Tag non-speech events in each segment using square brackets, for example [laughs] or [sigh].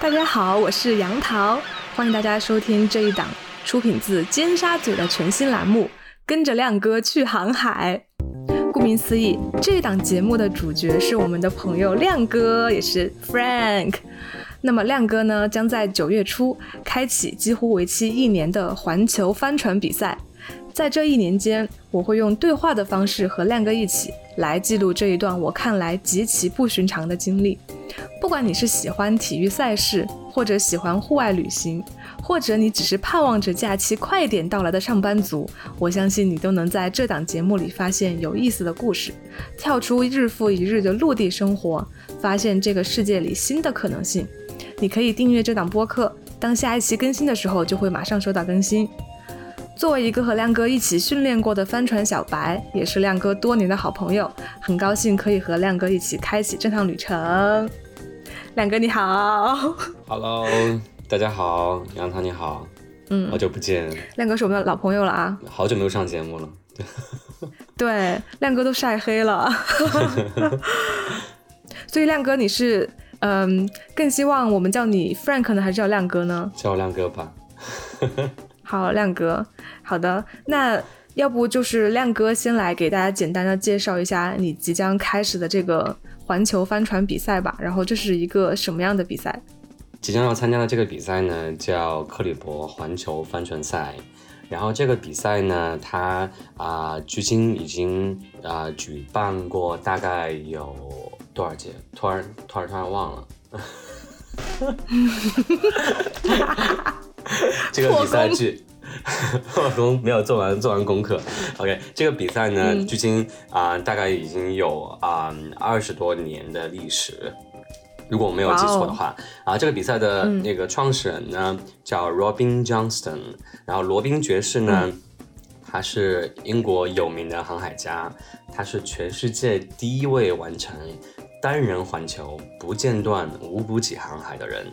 大家好，我是杨桃，欢迎大家收听这一档出品自尖沙咀的全新栏目《跟着亮哥去航海》。顾名思义，这一档节目的主角是我们的朋友亮哥，也是 Frank。那么亮哥呢，将在九月初开启几乎为期一年的环球帆船比赛。在这一年间，我会用对话的方式和亮哥一起来记录这一段我看来极其不寻常的经历。不管你是喜欢体育赛事，或者喜欢户外旅行，或者你只是盼望着假期快点到来的上班族，我相信你都能在这档节目里发现有意思的故事，跳出日复一日的陆地生活，发现这个世界里新的可能性。你可以订阅这档播客，当下一期更新的时候，就会马上收到更新。作为一个和亮哥一起训练过的帆船小白，也是亮哥多年的好朋友，很高兴可以和亮哥一起开启这趟旅程。亮哥你好，Hello，大家好，杨涛你好，嗯，好久不见，亮哥是我们的老朋友了啊，好久没有上节目了，对，亮哥都晒黑了，[laughs] 所以亮哥你是嗯，更希望我们叫你 Frank 呢，还是叫亮哥呢？叫我亮哥吧。好，亮哥，好的，那要不就是亮哥先来给大家简单的介绍一下你即将开始的这个环球帆船比赛吧。然后这是一个什么样的比赛？即将要参加的这个比赛呢，叫克里伯环球帆船赛。然后这个比赛呢，它啊，距今已经啊举办过大概有多少届？突然突然突然忘了。[laughs] [laughs] 这个比赛剧，[laughs] 破功没有做完做完功课。OK，这个比赛呢，距今啊大概已经有啊二十多年的历史，如果我没有记错的话。啊，这个比赛的那个创始人呢叫 Robin Johnston，然后罗宾爵士呢，他是英国有名的航海家，他是全世界第一位完成单人环球不间断无补给航海的人。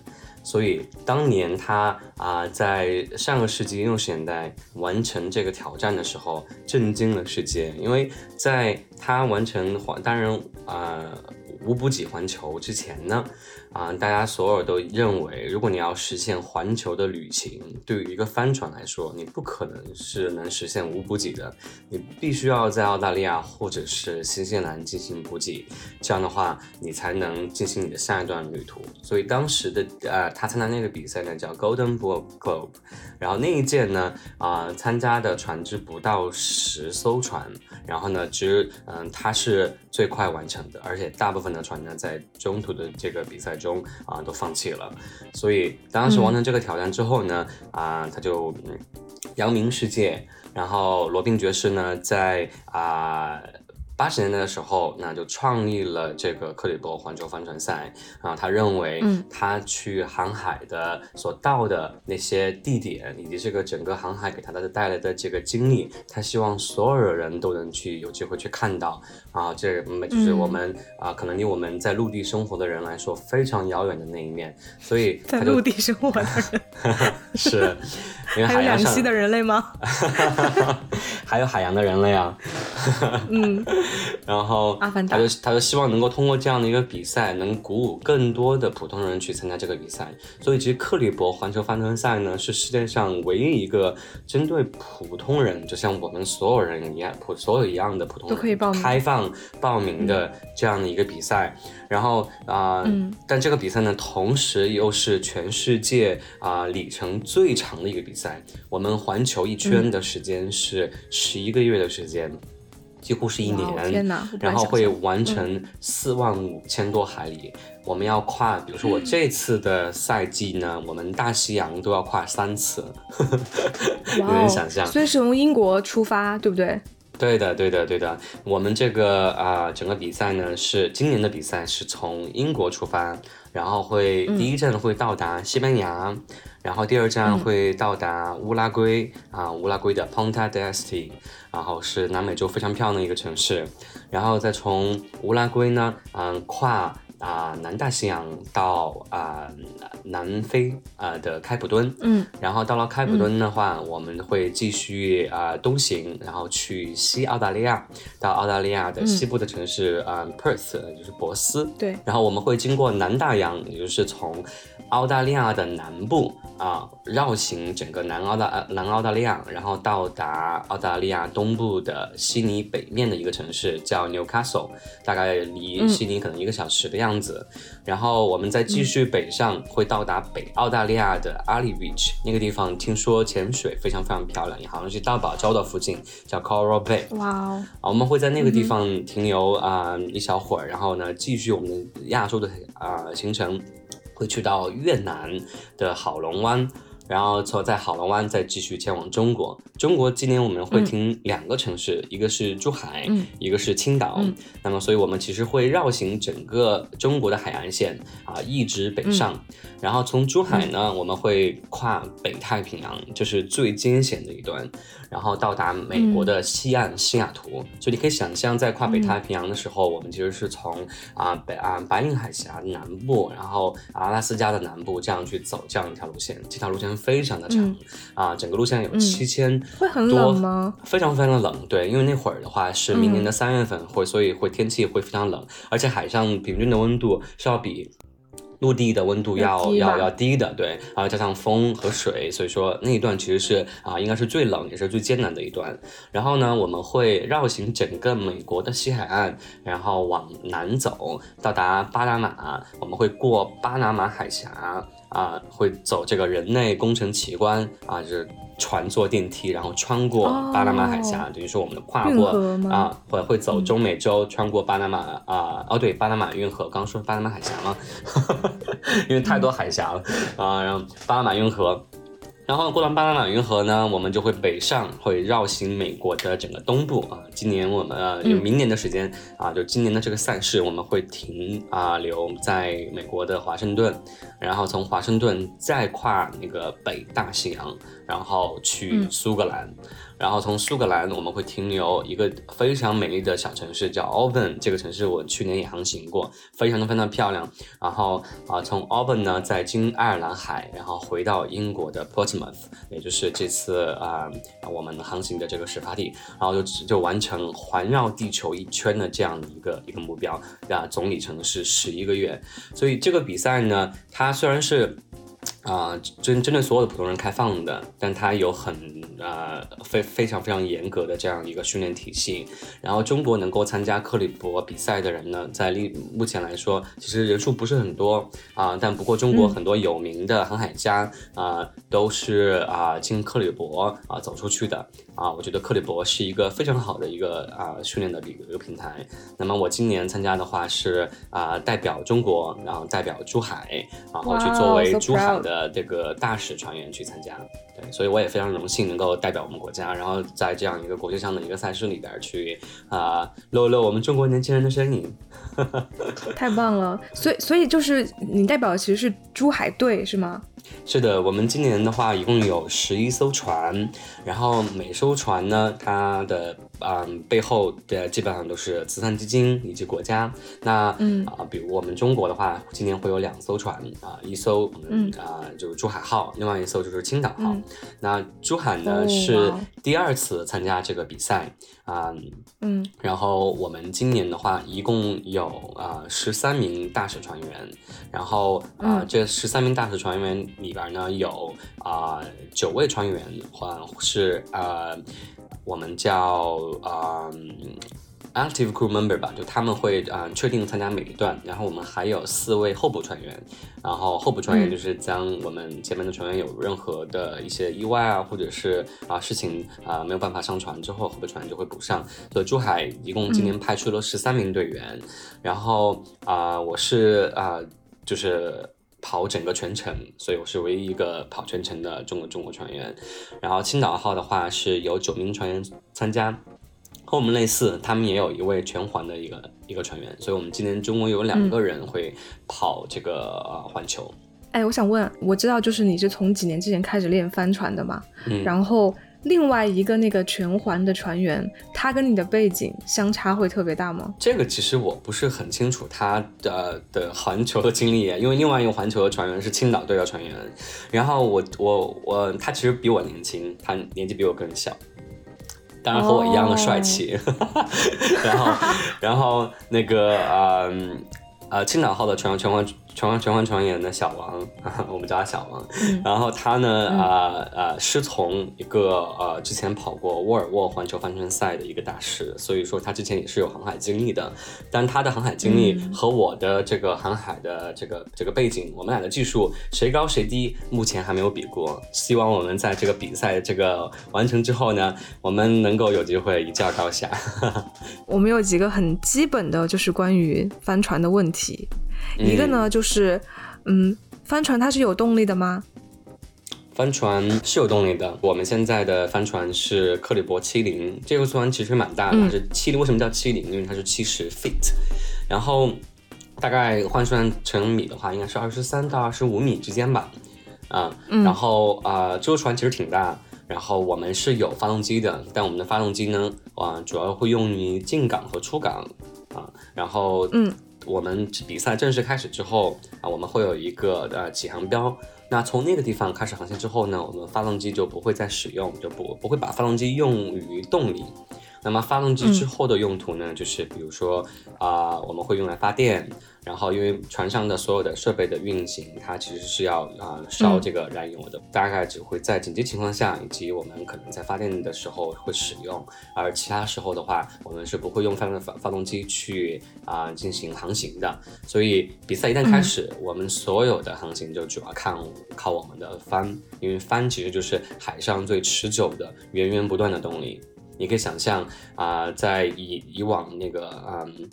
所以当年他啊，在上个世纪六十年代完成这个挑战的时候，震惊了世界，因为在他完成环当然啊无补给环球之前呢。啊，大家所有都认为，如果你要实现环球的旅行，对于一个帆船来说，你不可能是能实现无补给的，你必须要在澳大利亚或者是新西兰进行补给，这样的话，你才能进行你的下一段旅途。所以当时的呃，他参加那个比赛呢，叫 Golden Globe，然后那一届呢，啊，参加的船只不到十艘船，然后呢，只嗯，他是最快完成的，而且大部分的船呢，在中途的这个比赛中中。啊都放弃了，所以当时完成这个挑战之后呢，啊他就扬名世界，然后罗宾爵士呢在啊。八十年代的时候，那就创立了这个克里伯环球帆船赛啊。他认为，他去航海的所到的那些地点，以及这个整个航海给他的带来的这个经历，他希望所有的人都能去有机会去看到啊。这就是我们啊，可能离我们在陆地生活的人来说非常遥远的那一面。所以，在陆地生活的人 [laughs] 是，[laughs] 因为海洋上的人类吗？[laughs] 还有海洋的人类啊。[laughs] 嗯。[laughs] 然后他就他就希望能够通过这样的一个比赛，能鼓舞更多的普通人去参加这个比赛。所以，其实克里伯环球帆船赛呢，是世界上唯一一个针对普通人，就像我们所有人一样，普所有一样的普通人都可以报名开放报名的这样的一个比赛。然后啊，但这个比赛呢，同时又是全世界啊里程最长的一个比赛。我们环球一圈的时间是十一个月的时间。几乎是一年，天然后会完成四万五千多海里。我们要跨，比如说我这次的赛季呢，我们大西洋都要跨三次，[laughs] 有点想象。所以是从英国出发，对不对？对的，对的，对的。我们这个啊，整个比赛呢是今年的比赛是从英国出发，然后会第一站会到达西班牙。然后第二站会到达乌拉圭啊，乌拉圭的 Ponta de Este，然后是南美洲非常漂亮的一个城市。然后再从乌拉圭呢，嗯，跨啊南大西洋到啊南非啊的开普敦，嗯，然后到了开普敦的话，我们会继续啊东行，然后去西澳大利亚，到澳大利亚的西部的城市啊 Perth，就是博斯，对，然后我们会经过南大洋，也就是从澳大利亚的南部啊绕行整个南澳大呃南澳大利亚，然后到达澳大利亚东部的悉尼北面的一个城市叫 Newcastle，大概离悉尼可能一个小时的样子。然后我们再继续北上，会到达北澳大利亚的阿里 Beach 那个地方，听说潜水非常非常漂亮，也好像是大堡礁的附近，叫 Coral Bay。哇哦，啊，我们会在那个地方停留啊、一小会儿，然后呢，继续我们亚洲的啊、行程，会去到越南的好龙湾，然后从在好龙湾再继续前往中国。中国今年我们会停两个城市，一个是珠海，嗯一个是青岛。嗯那么，所以我们其实会绕行整个中国的海岸线啊，一直北上。然后从珠海呢，我们会跨北太平洋，就是最艰险的一段，然后到达美国的西岸西雅图。所以你可以想象，在跨北太平洋的时候，我们其实是从啊、北啊白令海峡南部，然后阿拉斯加的南部这样去走这样一条路线。这条路线非常的长、嗯。啊，整个路线有七千、会很冷吗？非常非常的冷，对，因为那会儿的话是明年的三月份，会所以会天气会非常冷，而且海上平均的温度是要比陆地的温度要要要要低的，对，然后加上风和水，所以说那一段其实是啊，应该是最冷也是最艰难的一段。然后呢，我们会绕行整个美国的西海岸，然后往南走，到达巴拿马，我们会过巴拿马海峡啊，会走这个人类工程奇观啊，就是。船坐电梯，然后穿过巴拿马海峡，等于说我们跨过啊，会会走中美洲，穿过巴拿马啊、哦对，巴拿马运河，刚刚说巴拿马海峡吗？[laughs] 因为太多海峡了啊，然后巴拿马运河。然后过完巴拿马运河呢，我们就会北上，会绕行美国的整个东部啊。今年我们呃有明年的时间啊，就今年的这个赛事，我们会停啊留在美国的华盛顿，然后从华盛顿再跨那个北大西洋，然后去嗯苏格兰。然后从苏格兰我们会停留一个非常美丽的小城市叫 Auburn，这个城市我去年也航行过，非常的非常漂亮。然后啊、从 Auburn 呢再经爱尔兰海，然后回到英国的 Portsmouth，也就是这次啊、我们航行的这个始发地，然后就就完成环绕地球一圈的这样的一个一个目标，啊，总里程是十一个月。所以这个比赛呢，它虽然是啊，针针对所有的普通人开放的，但它有很呃非非常非常严格的这样一个训练体系。然后中国能够参加克里伯比赛的人呢，在历目前来说，其实人数不是很多啊、但不过中国很多有名的航海家啊、都是啊、经克里伯啊、走出去的啊、我觉得克里伯是一个非常好的一个啊、训练的一个一个平台。那么我今年参加的话是啊、代表中国，然后代表珠海，然后去作为珠海 proud 的这个大使船员去参加。对，所以我也非常荣幸能够代表我们国家，然后在这样一个国际上的一个赛事里边儿去啊、露露我们中国年轻人的身影。[laughs] 太棒了！所以，所以就是你代表的其实是珠海队是吗？是的，我们今年的话一共有十一艘船，然后每艘船呢，它的嗯背后的基本上都是慈善基金以及国家。那嗯。啊、比如我们中国的话，今年会有两艘船啊、一艘啊、就是珠海号，另外一艘就是青岛号。嗯。那珠海呢、哦是第二次参加这个比赛啊、嗯。然后我们今年的话，一共有啊十三名大使船员，然后啊、嗯。这十三名大使船员里边呢有啊九、位船员或是呃我们叫啊。Active crew member 吧，就他们会啊、确定参加每一段，然后我们还有四位候补船员，然后候补船员嗯就是将我们前面的船员有任何的一些意外啊，或者是啊、事情啊、没有办法上船之后，候补船员就会补上。所以珠海一共今年派出了十三名队员，然后啊、我是啊、就是。跑整个全程，所以我是唯一一个跑全程的中国中国船员。然后青岛号的话是有九名船员参加，和我们类似，他们也有一位全环的一个一个船员，所以我们今年中国有两个人会跑这个呃环球。哎，我想问，我知道就是你是从几年之前开始练帆船的嘛？嗯然后另外一个那个全环的船员，他跟你的背景相差会特别大吗？这个其实我不是很清楚他的的 [laughs] 环球的经历，因为另外一个环球的船员是青岛队的船员，然后我我我他其实比我年轻，他年纪比我更小，当然和我一样的帅气，[laughs] 然后然后那个嗯呃青岛号的船员全环。全环全环船员的小王，[laughs] 我们叫他小王。然后他呢，啊啊，师从一个呃之前跑过沃尔沃环球帆船赛的一个大师，所以说他之前也是有航海经历的。但他的航海经历和我的这个航海的这个这个背景，我们俩的技术谁高谁低，目前还没有比过。希望我们在这个比赛这个完成之后呢，我们能够有机会一较高下。[laughs] 我们有几个很基本的，就是关于帆船的问题。一个呢，就是，嗯，帆船它是有动力的吗？帆船是有动力的。我们现在的帆船是克里伯七零，这个船其实蛮大的，它是七零。为什么叫七零？因为它是七十 feet，然后大概换算成米的话，应该是二十三到二十五米之间吧。啊，然后啊，这个船其实挺大。然后我们是有发动机的，但我们的发动机呢，啊，主要会用于进港和出港。啊，然后嗯。我们比赛正式开始之后啊，我们会有一个呃起航标。那从那个地方开始航行之后呢，我们发动机就不会再使用，就不不会把发动机用于动力。那么发动机之后的用途呢，就是比如说啊，我们会用来发电。然后，因为船上的所有的设备的运行，它其实是要啊烧这个燃油的，大概只会在紧急情况下，以及我们可能在发电的时候会使用，而其他时候的话，我们是不会用发发发动机去啊进行航行的。所以比赛一旦开始，我们所有的航行就主要看靠我们的帆，因为帆其实就是海上最持久的源源不断的动力。你可以想象啊，在以以往那个嗯。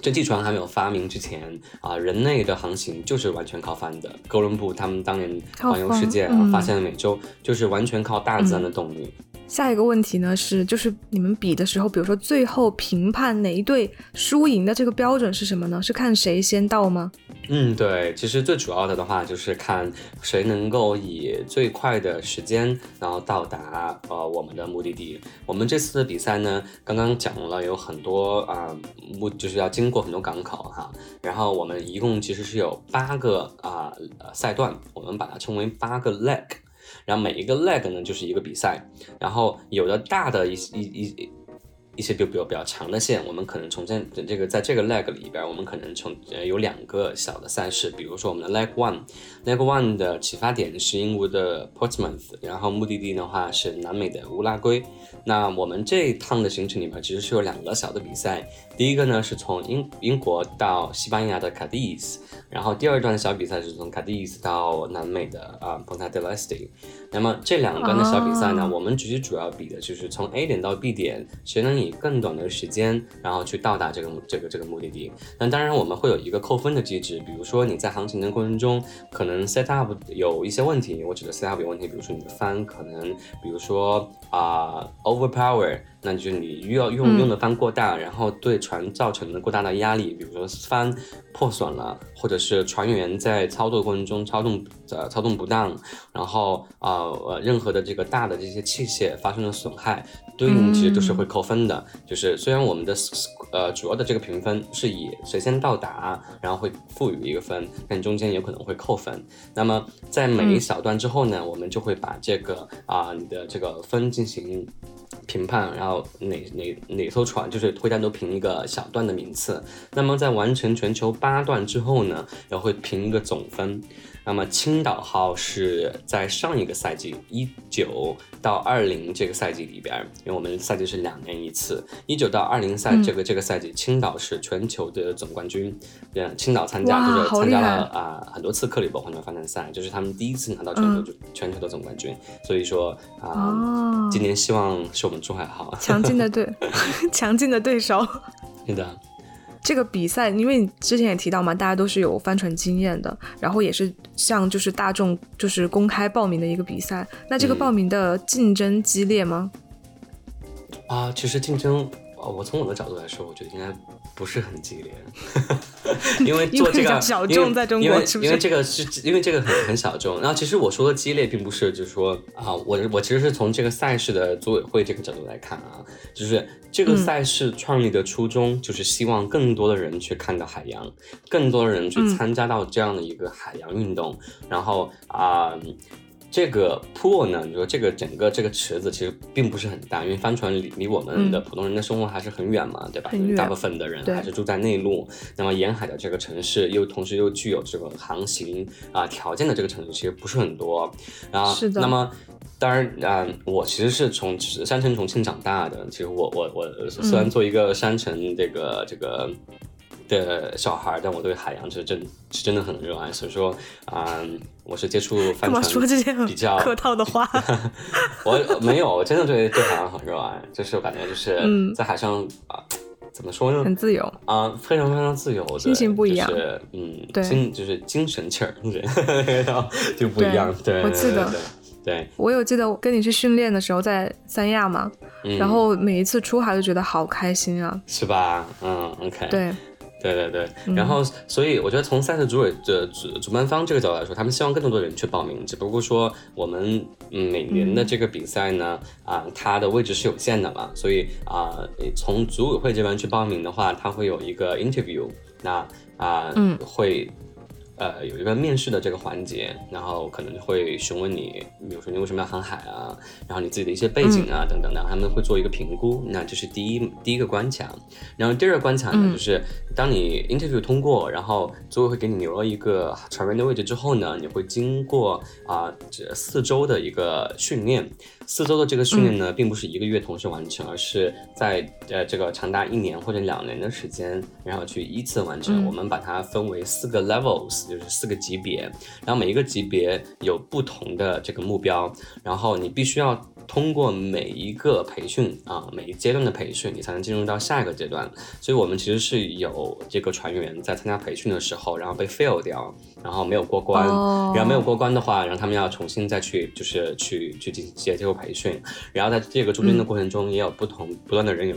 蒸汽船还没有发明之前啊，人类的航行就是完全靠帆的。哥伦布他们当年环游世界，发现了美洲，就是完全靠大自然的动力。下一个问题呢是，就是你们比的时候，比如说最后评判哪一队输赢的这个标准是什么呢？是看谁先到吗？嗯，对，其实最主要的的话就是看谁能够以最快的时间，然后到达呃我们的目的地。我们这次的比赛呢，刚刚讲了有很多啊目，就是要经过很多港口哈。然后我们一共其实是有八个啊赛段，我们把它称为八个 leg。然后每一个 leg 呢就是一个比赛，然后有的大的一一一一些就比较比较长的线，我们可能从这这个在这个 leg 里边，我们可能从呃有两个小的赛事，比如说我们的 leg one one，leg one 的启发点是英国的 Portsmouth，然后目的地的话是南美的乌拉圭。那我们这一趟的行程里面其实是有两个小的比赛，第一个呢是从英英国到西班牙的 Cadiz，。然后第二段小比赛是从 Cadiz 到南美的啊，Punta del Este。那么这两段的小比赛呢，我们其实主要比的就是从 A 点到 B 点，谁能以更短的时间，然后去到达这个这个这个目的地。那当然我们会有一个扣分的机制，比如说你在航行的过程中，可能 set up 有一些问题，我指的 set up 有问题，比如说你的帆可能，比如说啊 overpower。那就是你要用用的帆过大，然后对船造成了过大的压力，比如说帆破损了，或者是船员在操作过程中操纵呃操纵不当，然后啊呃任何的这个大的这些器械发生了损害，对应其实都是会扣分的。就是虽然我们的呃主要的这个评分是以谁先到达，然后会赋予一个分，但中间有可能会扣分。那么在每一小段之后呢，我们就会把这个啊你的这个分进行。评判，然后哪哪哪艘船就是会单独评一个小段的名次。那么在完成全球八段之后呢，然后会评一个总分。那么青岛号是在上一个赛季一九到二零这个赛季里边，因为我们赛季是两年一次，一九到二零赛这个这个赛季，青岛是全球的总冠军。对，青岛参加就是参加了啊很多次克里伯环球帆船赛，就是他们第一次拿到全球全球的总冠军。所以说啊，今年希望是我们珠海号强劲的对 [laughs] 强劲的对手。是的。这个比赛，因为你之前也提到嘛，大家都是有帆船经验的，然后也是像就是大众就是公开报名的一个比赛。那这个报名的竞争激烈吗？啊，其实竞争我从我的角度来说，我觉得应该不是很激烈，[laughs] 因为做这个 [laughs] 小众在中国是不是？因为这个是因为这个很很小众。然后其实我说的激烈，并不是就是说啊，我我其实是从这个赛事的组委会这个角度来看啊，就是这个赛事创立的初衷就是希望更多的人去看到海洋，更多的人去参加到这样的一个海洋运动，然后啊。这个 pool 呢？你说这个整个这个池子其实并不是很大，因为帆船离离我们的普通人的生活还是很远嘛，对吧？大部分的人还是住在内陆，那么沿海的这个城市又同时又具有这个航行啊条件的这个城市其实不是很多。然后，那么当然啊，我其实是从山城重庆长大的，其实我我我虽然做一个山城这个这个。的小孩，但我对海洋是真是真的很热爱，所以说啊，我是接触帆船比较客套的话，[laughs] 我没有，我真的对对海洋很热爱，就是我感觉就是在海上啊，怎么说呢？很自由。啊，非常非常自由，心情不一样，是嗯，精就是精神气儿，然后就不一样。对，我记得，对，我有记得跟你去训练的时候在三亚嘛，然后每一次出海都觉得好开心啊，是吧？嗯，OK，对。对对对，然后所以我觉得从赛事主委的主主办方这个角度来说，他们希望更多的人去报名。只不过说我们每年的这个比赛呢，啊，它的位置是有限的嘛，所以啊，从组委会这边去报名的话，它会有一个 interview，那啊，会。呃，有一个面试的这个环节，然后可能会询问你，比如说你为什么要航海啊，然后你自己的一些背景啊等等的，他们会做一个评估，那这是第一第一个关卡。然后第二个关卡呢，就是当你 interview 通过，然后组委会给你留了一个船员的位置之后呢，你会经过啊这四周的一个训练。四周的这个训练呢，并不是一个月同时完成，而是在呃这个长达一年或者两年的时间，然后去依次完成。我们把它分为四个 levels，就是四个级别，然后每一个级别有不同的这个目标，然后你必须要。通过每一个培训啊，每一阶段的培训，你才能进入到下一个阶段。所以，我们其实是有这个船员在参加培训的时候，然后被 fail 掉，然后没有过关。然后没有过关的话，然后他们要重新再去，就是去去进行接受培训。然后在这个中间的过程中，也有不同不断的人有。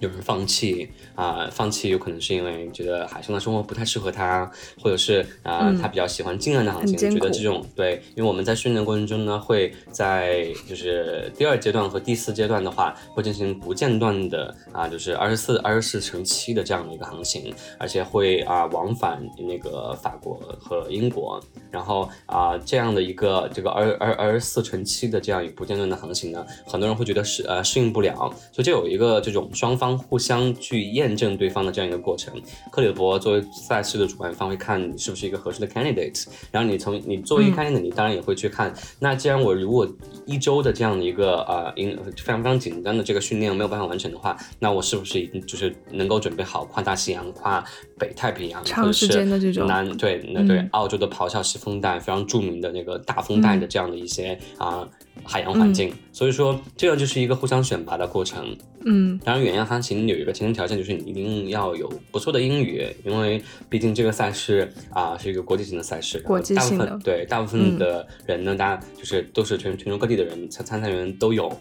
有人放弃啊，放弃有可能是因为觉得海上的生活不太适合他，或者是啊，他比较喜欢近岸的航行，觉得这种对，因为我们在训练过程中呢，会在就是第二阶段和第四阶段的话，会进行不间断的啊，就是二十四二十四乘七的这样的一个航行，而且会啊往返那个法国和英国，然后啊这样的一个这个二二二十四乘七的这样一个不间断的航行呢，很多人会觉得适呃适应不了，所以就有一个这种双方。互相去验证对方的这样一个过程，克里伯作为赛事的主办方会看你是不是一个合适的 candidate，然后你从你作为 candidate，你当然也会去看，那既然我如果一周的这样的一个呃，非常非常紧张的这个训练没有办法完成的话，那我是不是已经就是能够准备好跨大西洋、跨北太平洋，长时间的这种。南对那对澳洲的咆哮西风带非常著名的那个大风带的这样的一些啊。海洋环境，所以说这个就是一个互相选拔的过程。嗯，当然远洋航行有一个前提条件，就是你一定要有不错的英语，因为毕竟这个赛事啊是一个国际性的赛事。国际性的。对，大部分的人呢，大家就是都是全全球各地的人参参赛员都有，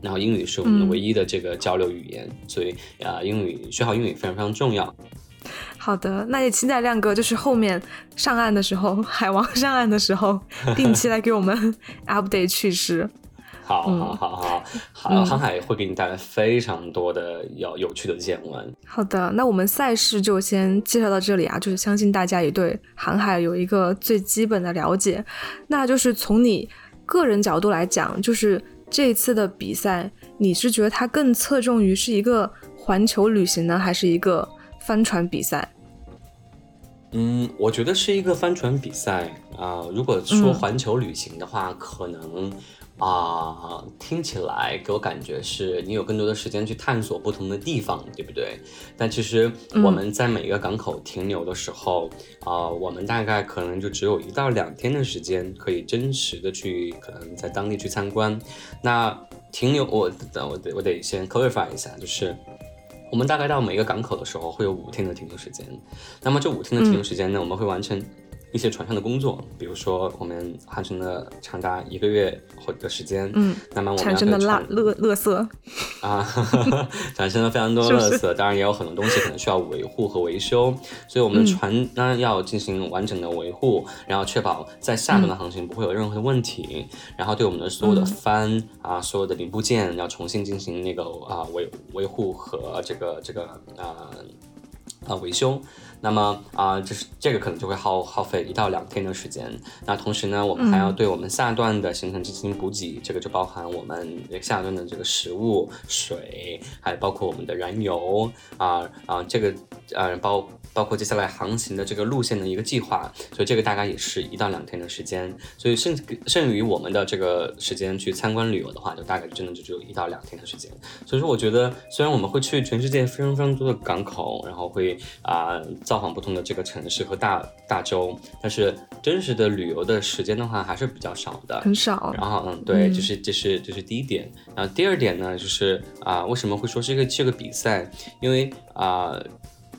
然后英语是我们唯一的这个交流语言，所以啊英语学好英语非常非常重要。好的，那也期待亮哥，就是后面上岸的时候，海王上岸的时候，[laughs] 定期来给我们 update 趣事。好，好，好，好，好，航海会给你带来非常多的有有趣的见闻。好的，那我们赛事就先介绍到这里啊，就是相信大家也对航海有一个最基本的了解。那就是从你个人角度来讲，就是这一次的比赛，你是觉得它更侧重于是一个环球旅行呢，还是一个？帆船比赛，嗯，我觉得是一个帆船比赛啊。如果说环球旅行的话，可能啊，听起来给我感觉是你有更多的时间去探索不同的地方，对不对？但其实我们在每个港口停留的时候啊，我们大概可能就只有一到两天的时间可以真实的去可能在当地去参观。那停留，我等我得我得先 clarify 一下，就是。我们大概到每个港口的时候会有五天的停留时间，那么这五天的停留时间呢，我们会完成一些船上的工作，比如说我们航程的长达一个月或的时间，嗯，那么我们产生的垃乐乐色啊，[laughs] 产生了非常多乐色，当然也有很多东西可能需要维护和维修，所以我们的船呢要进行完整的维护，然后确保在下段的航行不会有任何的问题，然后对我们的所有的帆啊，所有的零部件要重新进行那个啊维维护和这个这个啊啊维修。那么啊，就是这个可能就会耗耗费一到两天的时间。那同时呢，我们还要对我们下段的行程进行补给，这个就包含我们下段的这个食物、水，还包括我们的燃油啊啊，这个呃包。包括接下来航行的这个路线的一个计划，所以这个大概也是一到两天的时间。所以剩剩余我们的这个时间去参观旅游的话，就大概真的就只有一到两天的时间。所以说，我觉得虽然我们会去全世界非常非常多的港口，然后会啊造访不同的这个城市和大大洲，但是真实的旅游的时间的话还是比较少的，很少。然后嗯，对，就是这是这是第一点。然后第二点呢，就是啊为什么会说是一个这个比赛？因为啊。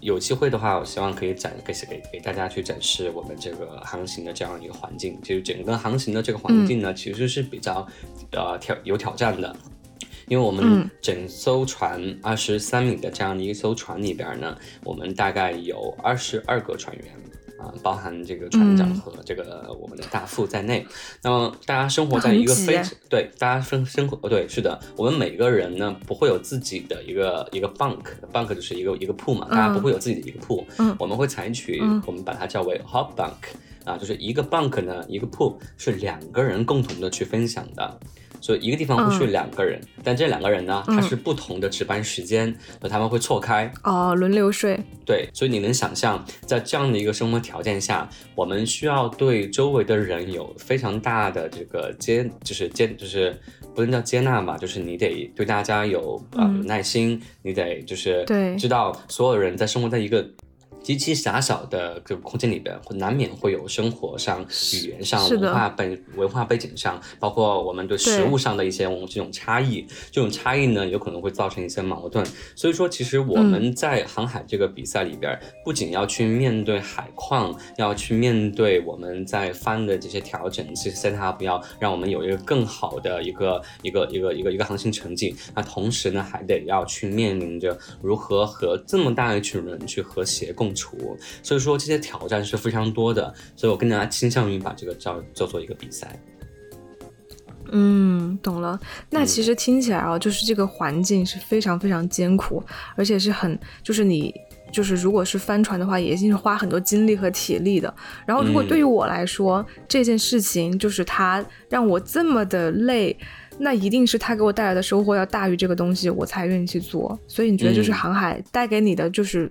有机会的话，我希望可以展给给给大家去展示我们这个航行的这样一个环境。就是整个航行的这个环境呢，其实是比较呃挑有挑战的，因为我们整艘船二十三米的这样的一艘船里边呢，我们大概有二十二个船员。啊，包含这个船长和这个我们的大副在内，那么大家生活在一个非对，大家生生活哦，对，是的，我们每个人呢不会有自己的一个一个 bunk，bunk 就是一个一个铺嘛，大家不会有自己的一个铺，嗯，我们会采取我们把它叫为 hot bunk，啊，就是一个 bunk 呢一个 pool 是两个人共同的去分享的。所以一个地方会睡两个人，但这两个人呢，他是不同的值班时间，所以他们会错开哦，轮流睡。对，所以你能想象，在这样的一个生活条件下，我们需要对周围的人有非常大的这个接，就是接，就是不能叫接纳吧，就是你得对大家有啊呃耐心，你得就是对知道所有人在生活在一个。极其狭小的这个空间里边，会难免会有生活上、语言上、文化背文化背景上，包括我们对食物上的一些这种差异。这种差异呢，有可能会造成一些矛盾。所以说，其实我们在航海这个比赛里边，不仅要去面对海况，要去面对我们在帆的这些调整，这些 set up，要让我们有一个更好的一个一个一个一个一个航行成绩。那同时呢，还得要去面临着如何和这么大一群人去和谐共。处，所以说这些挑战是非常多的，所以我更加倾向于把这个叫叫做一个比赛。嗯，懂了。那其实听起来啊，就是这个环境是非常非常艰苦，而且是很，就是你就是如果是帆船的话，也一定是花很多精力和体力的。然后如果对于我来说，这件事情就是它让我这么的累，那一定是它给我带来的收获要大于这个东西，我才愿意去做。所以你觉得就是航海带给你的就是。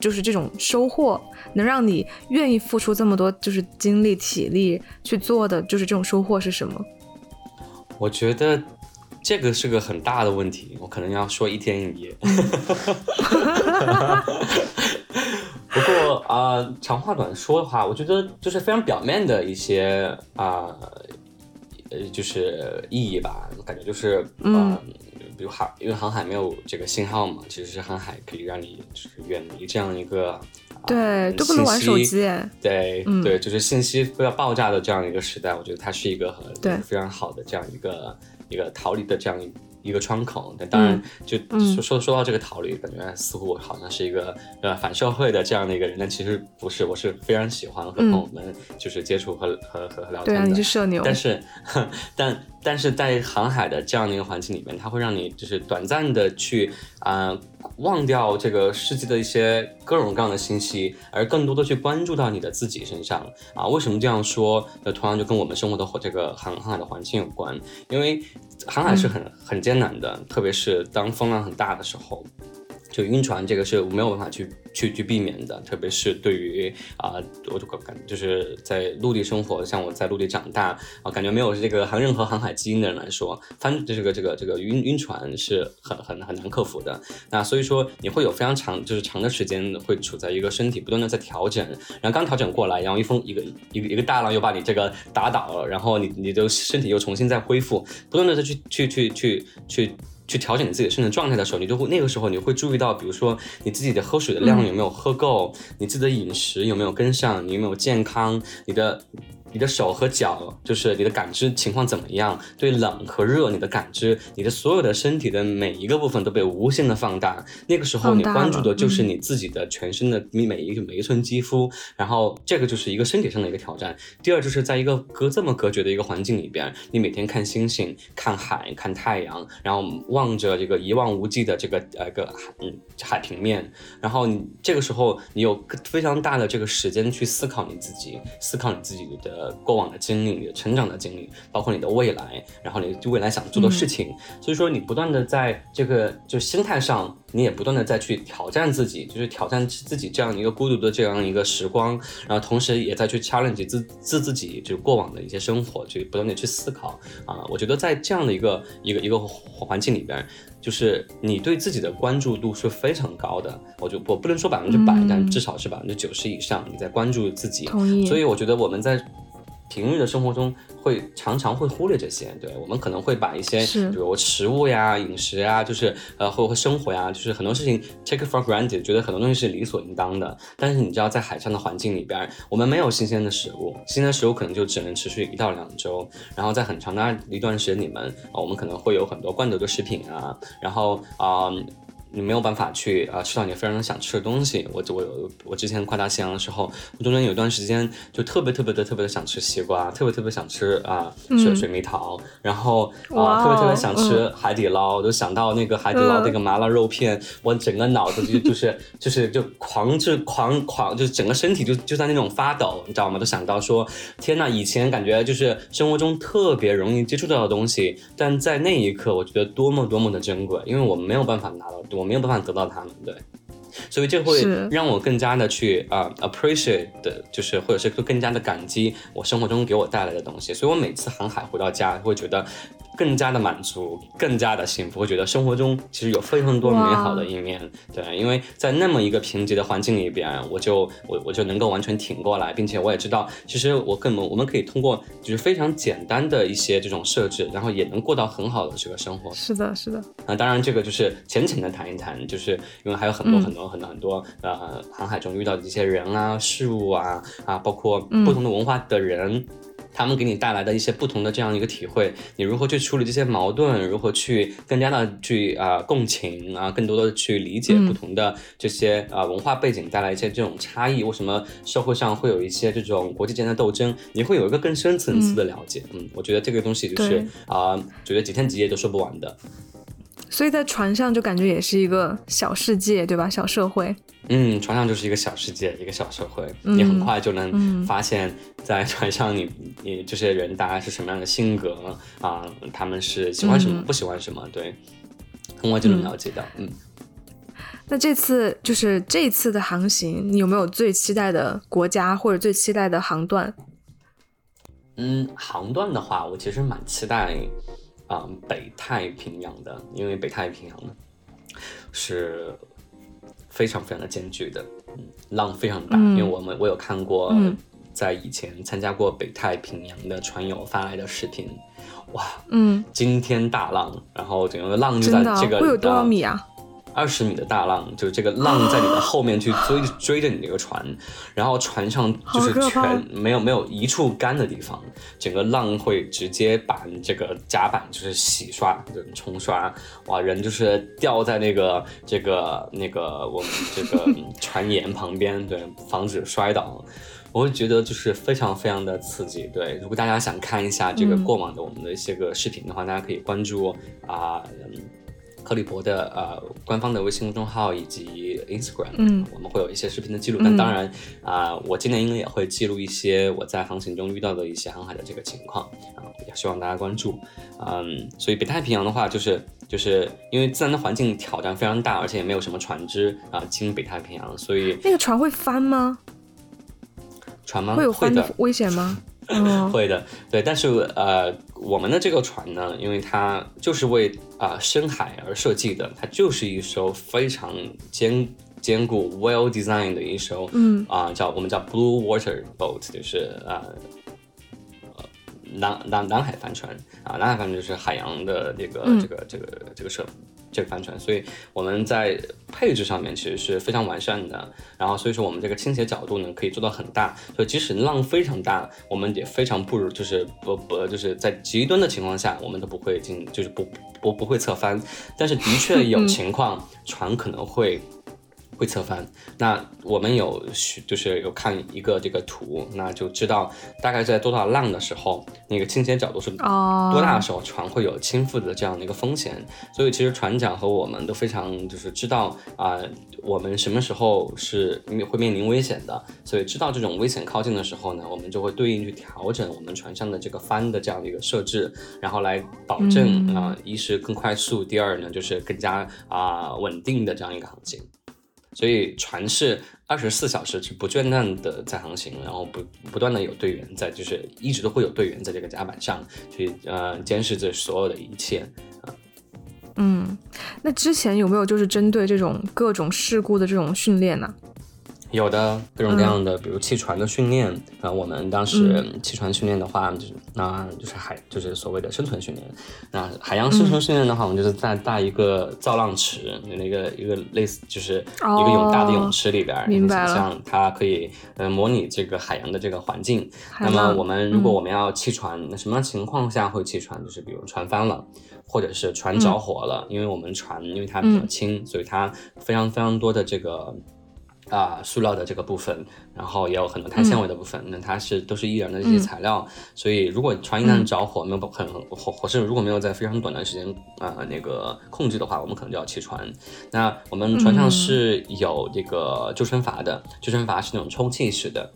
就是这种收获，能让你愿意付出这么多，就是精力、体力去做的，就是这种收获是什么？我觉得这个是个很大的问题，我可能要说一天一夜。[laughs] 不过啊，长话短说的话，我觉得就是非常表面的一些啊，呃，就是意义吧，感觉就是嗯。比如航，因为航海没有这个信号嘛，其实是航海可以让你就是远离这样一个对都不能玩手机，对对，就是信息不要爆炸的这样一个时代，我觉得它是一个很非常好的这样一个一个逃离的这样一。一个窗口，但当然就说说说到这个逃离，感觉似乎我好像是一个呃反社会的这样的一个人，但其实不是，我是非常喜欢和朋友们就是接触和和和聊天的。对啊，你是社牛。但是，[laughs] 但但是在航海的这样的一个环境里面，它会让你就是短暂的去啊忘掉这个世界的一些各种各样的信息，而更多的去关注到你的自己身上啊。为什么这样说？那同样就跟我们生活的这个航航海的环境有关，因为。航海是很很艰难的，特别是当风浪很大的时候。就晕船这个是没有办法去去去避免的，特别是对于啊，我就感就是在陆地生活，像我在陆地长大啊，感觉没有这个航任何航海基因的人来说，翻这个这个这个晕晕船是很很很难克服的。那所以说你会有非常长就是长的时间会处在一个身体不断的在调整，然后刚调整过来，然后一风一个一个一个大浪又把你这个打倒了，然后你你的身体又重新再恢复，不断的再去去去去。去调整你自己的身体状态的时候，你就会那个时候你会注意到，比如说你自己的喝水的量有没有喝够，你自己的饮食有没有跟上，你有没有健康，你的。你的手和脚，就是你的感知情况怎么样？对冷和热，你的感知，你的所有的身体的每一个部分都被无限的放大。那个时候，你关注的就是你自己的全身的你每一个每一寸肌肤。然后，这个就是一个身体上的一个挑战。第二，就是在一个隔这么隔绝的一个环境里边，你每天看星星、看海、看太阳，然后望着这个一望无际的这个呃个海嗯海平面。然后你这个时候，你有非常大的这个时间去思考你自己，思考你自己的。呃，过往的经历，你的成长的经历，包括你的未来，然后你未来想做的事情，所以说你不断的在这个就心态上，你也不断的在去挑战自己，就是挑战自己这样一个孤独的这样一个时光，然后同时也在去 challenge 自自自己，就是过往的一些生活，去不断的去思考啊，我觉得在这样的一个一个一个环境里边。就是你对自己的关注度是非常高的，我就我不能说百分之百，但至少是百分之九十以上，你在关注自己。所以我觉得我们在。平日的生活中会常常会忽略这些，对我们可能会把一些，比如食物呀、饮食呀，就是呃，或或生活呀，就是很多事情 take for granted，觉得很多东西是理所应当的。但是你知道，在海上的环境里边，我们没有新鲜的食物，新鲜的食物可能就只能持续一到两周。然后在很长的一段时间里面，啊，我们可能会有很多罐头的食品啊，然后啊。你没有办法去啊吃到你非常想吃的东西。我我我之前跨大西洋的时候，中间有段时间就特别特别的特别的想吃西瓜，特别特别想吃啊水水蜜桃，然后啊特别特别想吃海底捞，就想到那个海底捞那个麻辣肉片，我整个脑子就就是就是就狂就狂狂，就是整个身体就就在那种发抖，你知道吗？都想到说天呐，以前感觉就是生活中特别容易接触到的东西，但在那一刻我觉得多么多么的珍贵，因为我们没有办法拿到多。我没有办法得到他们，对，所以这会让我更加的去啊 appreciate 的，就是或者是更加的感激我生活中给我带来的东西。所以我每次航海回到家，会觉得。更加的满足，更加的幸福，会觉得生活中其实有非常多美好的一面。对，因为在那么一个贫瘠的环境里边，我就我我就能够完全挺过来，并且我也知道，其实我更我们可以通过就是非常简单的一些这种设置，然后也能过到很好的这个生活。是的，是的。那当然，这个就是浅浅的谈一谈，就是因为还有很多很多很多很多呃航海中遇到的一些人啊、事物啊啊，包括不同的文化的人。他们给你带来的一些不同的这样一个体会，你如何去处理这些矛盾？如何去更加的去啊共情啊，更多的去理解不同的这些啊文化背景带来一些这种差异？为什么社会上会有一些这种国际间的斗争？你会有一个更深层次的了解。嗯，我觉得这个东西就是啊，觉得几天几夜都说不完的。所以在船上就感觉也是一个小世界，对吧？小社会。嗯，船上就是一个小世界，一个小社会，你很快就能发现，在船上你你这些人大概是什么样的性格啊？他们是喜欢什么，不喜欢什么？对，很快就能了解到。嗯。那这次就是这次的航行，你有没有最期待的国家或者最期待的航段？嗯，航段的话，我其实蛮期待啊北太平洋的，因为北太平洋是。非常非常的艰巨的，嗯，浪非常大，因为我们我有看过，在以前参加过北太平洋的船友发来的视频，哇，嗯，惊天大浪，然后整个浪就在这个会有多少米啊？二十米的大浪，就是这个浪在你的后面去追追着你这个船，然后船上就是全没有没有一处干的地方，整个浪会直接把这个甲板就是洗刷、冲刷，哇，人就是掉在那个这个那个我们这个船沿旁边，对，防止摔倒。我会觉得就是非常非常的刺激。对，如果大家想看一下这个过往的我们的一些个视频的话，大家可以关注啊。克里伯的呃官方的微信公众号以及 Instagram，嗯，我们会有一些视频的记录。但当然啊，我今年应该也会记录一些我在航行中遇到的一些航海的这个情况啊，也希望大家关注。嗯，所以北太平洋的话，就是就是因为自然的环境挑战非常大，而且也没有什么船只啊经北太平洋，所以那个船会翻吗？船吗？会有翻的危险吗？[laughs] 会的，对，但是呃，我们的这个船呢，因为它就是为啊深海而设计的，它就是一艘非常坚坚固、well designed 的一艘，嗯。啊，叫我们叫 blue water boat，就是啊，南南南海帆船。啊，南海帆船就是海洋的这个这个这个这个设这个帆船，所以我们在配置上面其实是非常完善的。然后所以说我们这个倾斜角度呢可以做到很大，所以即使浪非常大，我们也非常不如就是不不就是在极端的情况下，我们都不会进就是不不不会侧翻。但是的确有情况，船可能会。会侧翻，那我们有就是有看一个这个图，那就知道大概在多大浪的时候，那个倾斜角度是多大的时候，船会有倾覆的这样的一个风险。所以其实船长和我们都非常就是知道啊，我们什么时候是会面临危险的，所以知道这种危险靠近的时候呢，我们就会对应去调整我们船上的这个帆的这样的一个设置，然后来保证啊，一是更快速，第二呢就是更加啊稳定的这样一个航行。所以船是二十四小时是不间断的在航行，然后不不断的有队员在，就是一直都会有队员在这个甲板上去呃监视着所有的一切啊。嗯，那之前有没有就是针对这种各种事故的这种训练呢？有的各种各样的，比如弃船的训练啊，我们当时弃船训练的话，就是那就是海，就是所谓的生存训练。那海洋生存训练的话，我们就是在大一个造浪池，那个一个类似就是一个泳大的泳池里边，明白像它可以呃模拟这个海洋的这个环境。那么我们如果我们要弃船，那什么情况下会弃船？就是比如船翻了，或者是船着火了，因为我们船因为它比较轻，所以它非常非常多的这个。啊，塑料的这个部分，然后也有很多碳纤维的部分，那它是都是易燃的这些材料，所以如果船一旦着火，没有很火火势如果没有在非常短的时间啊那个控制的话，我们可能就要弃船。那我们船上是有这个救生筏的，救生筏是那种充气式的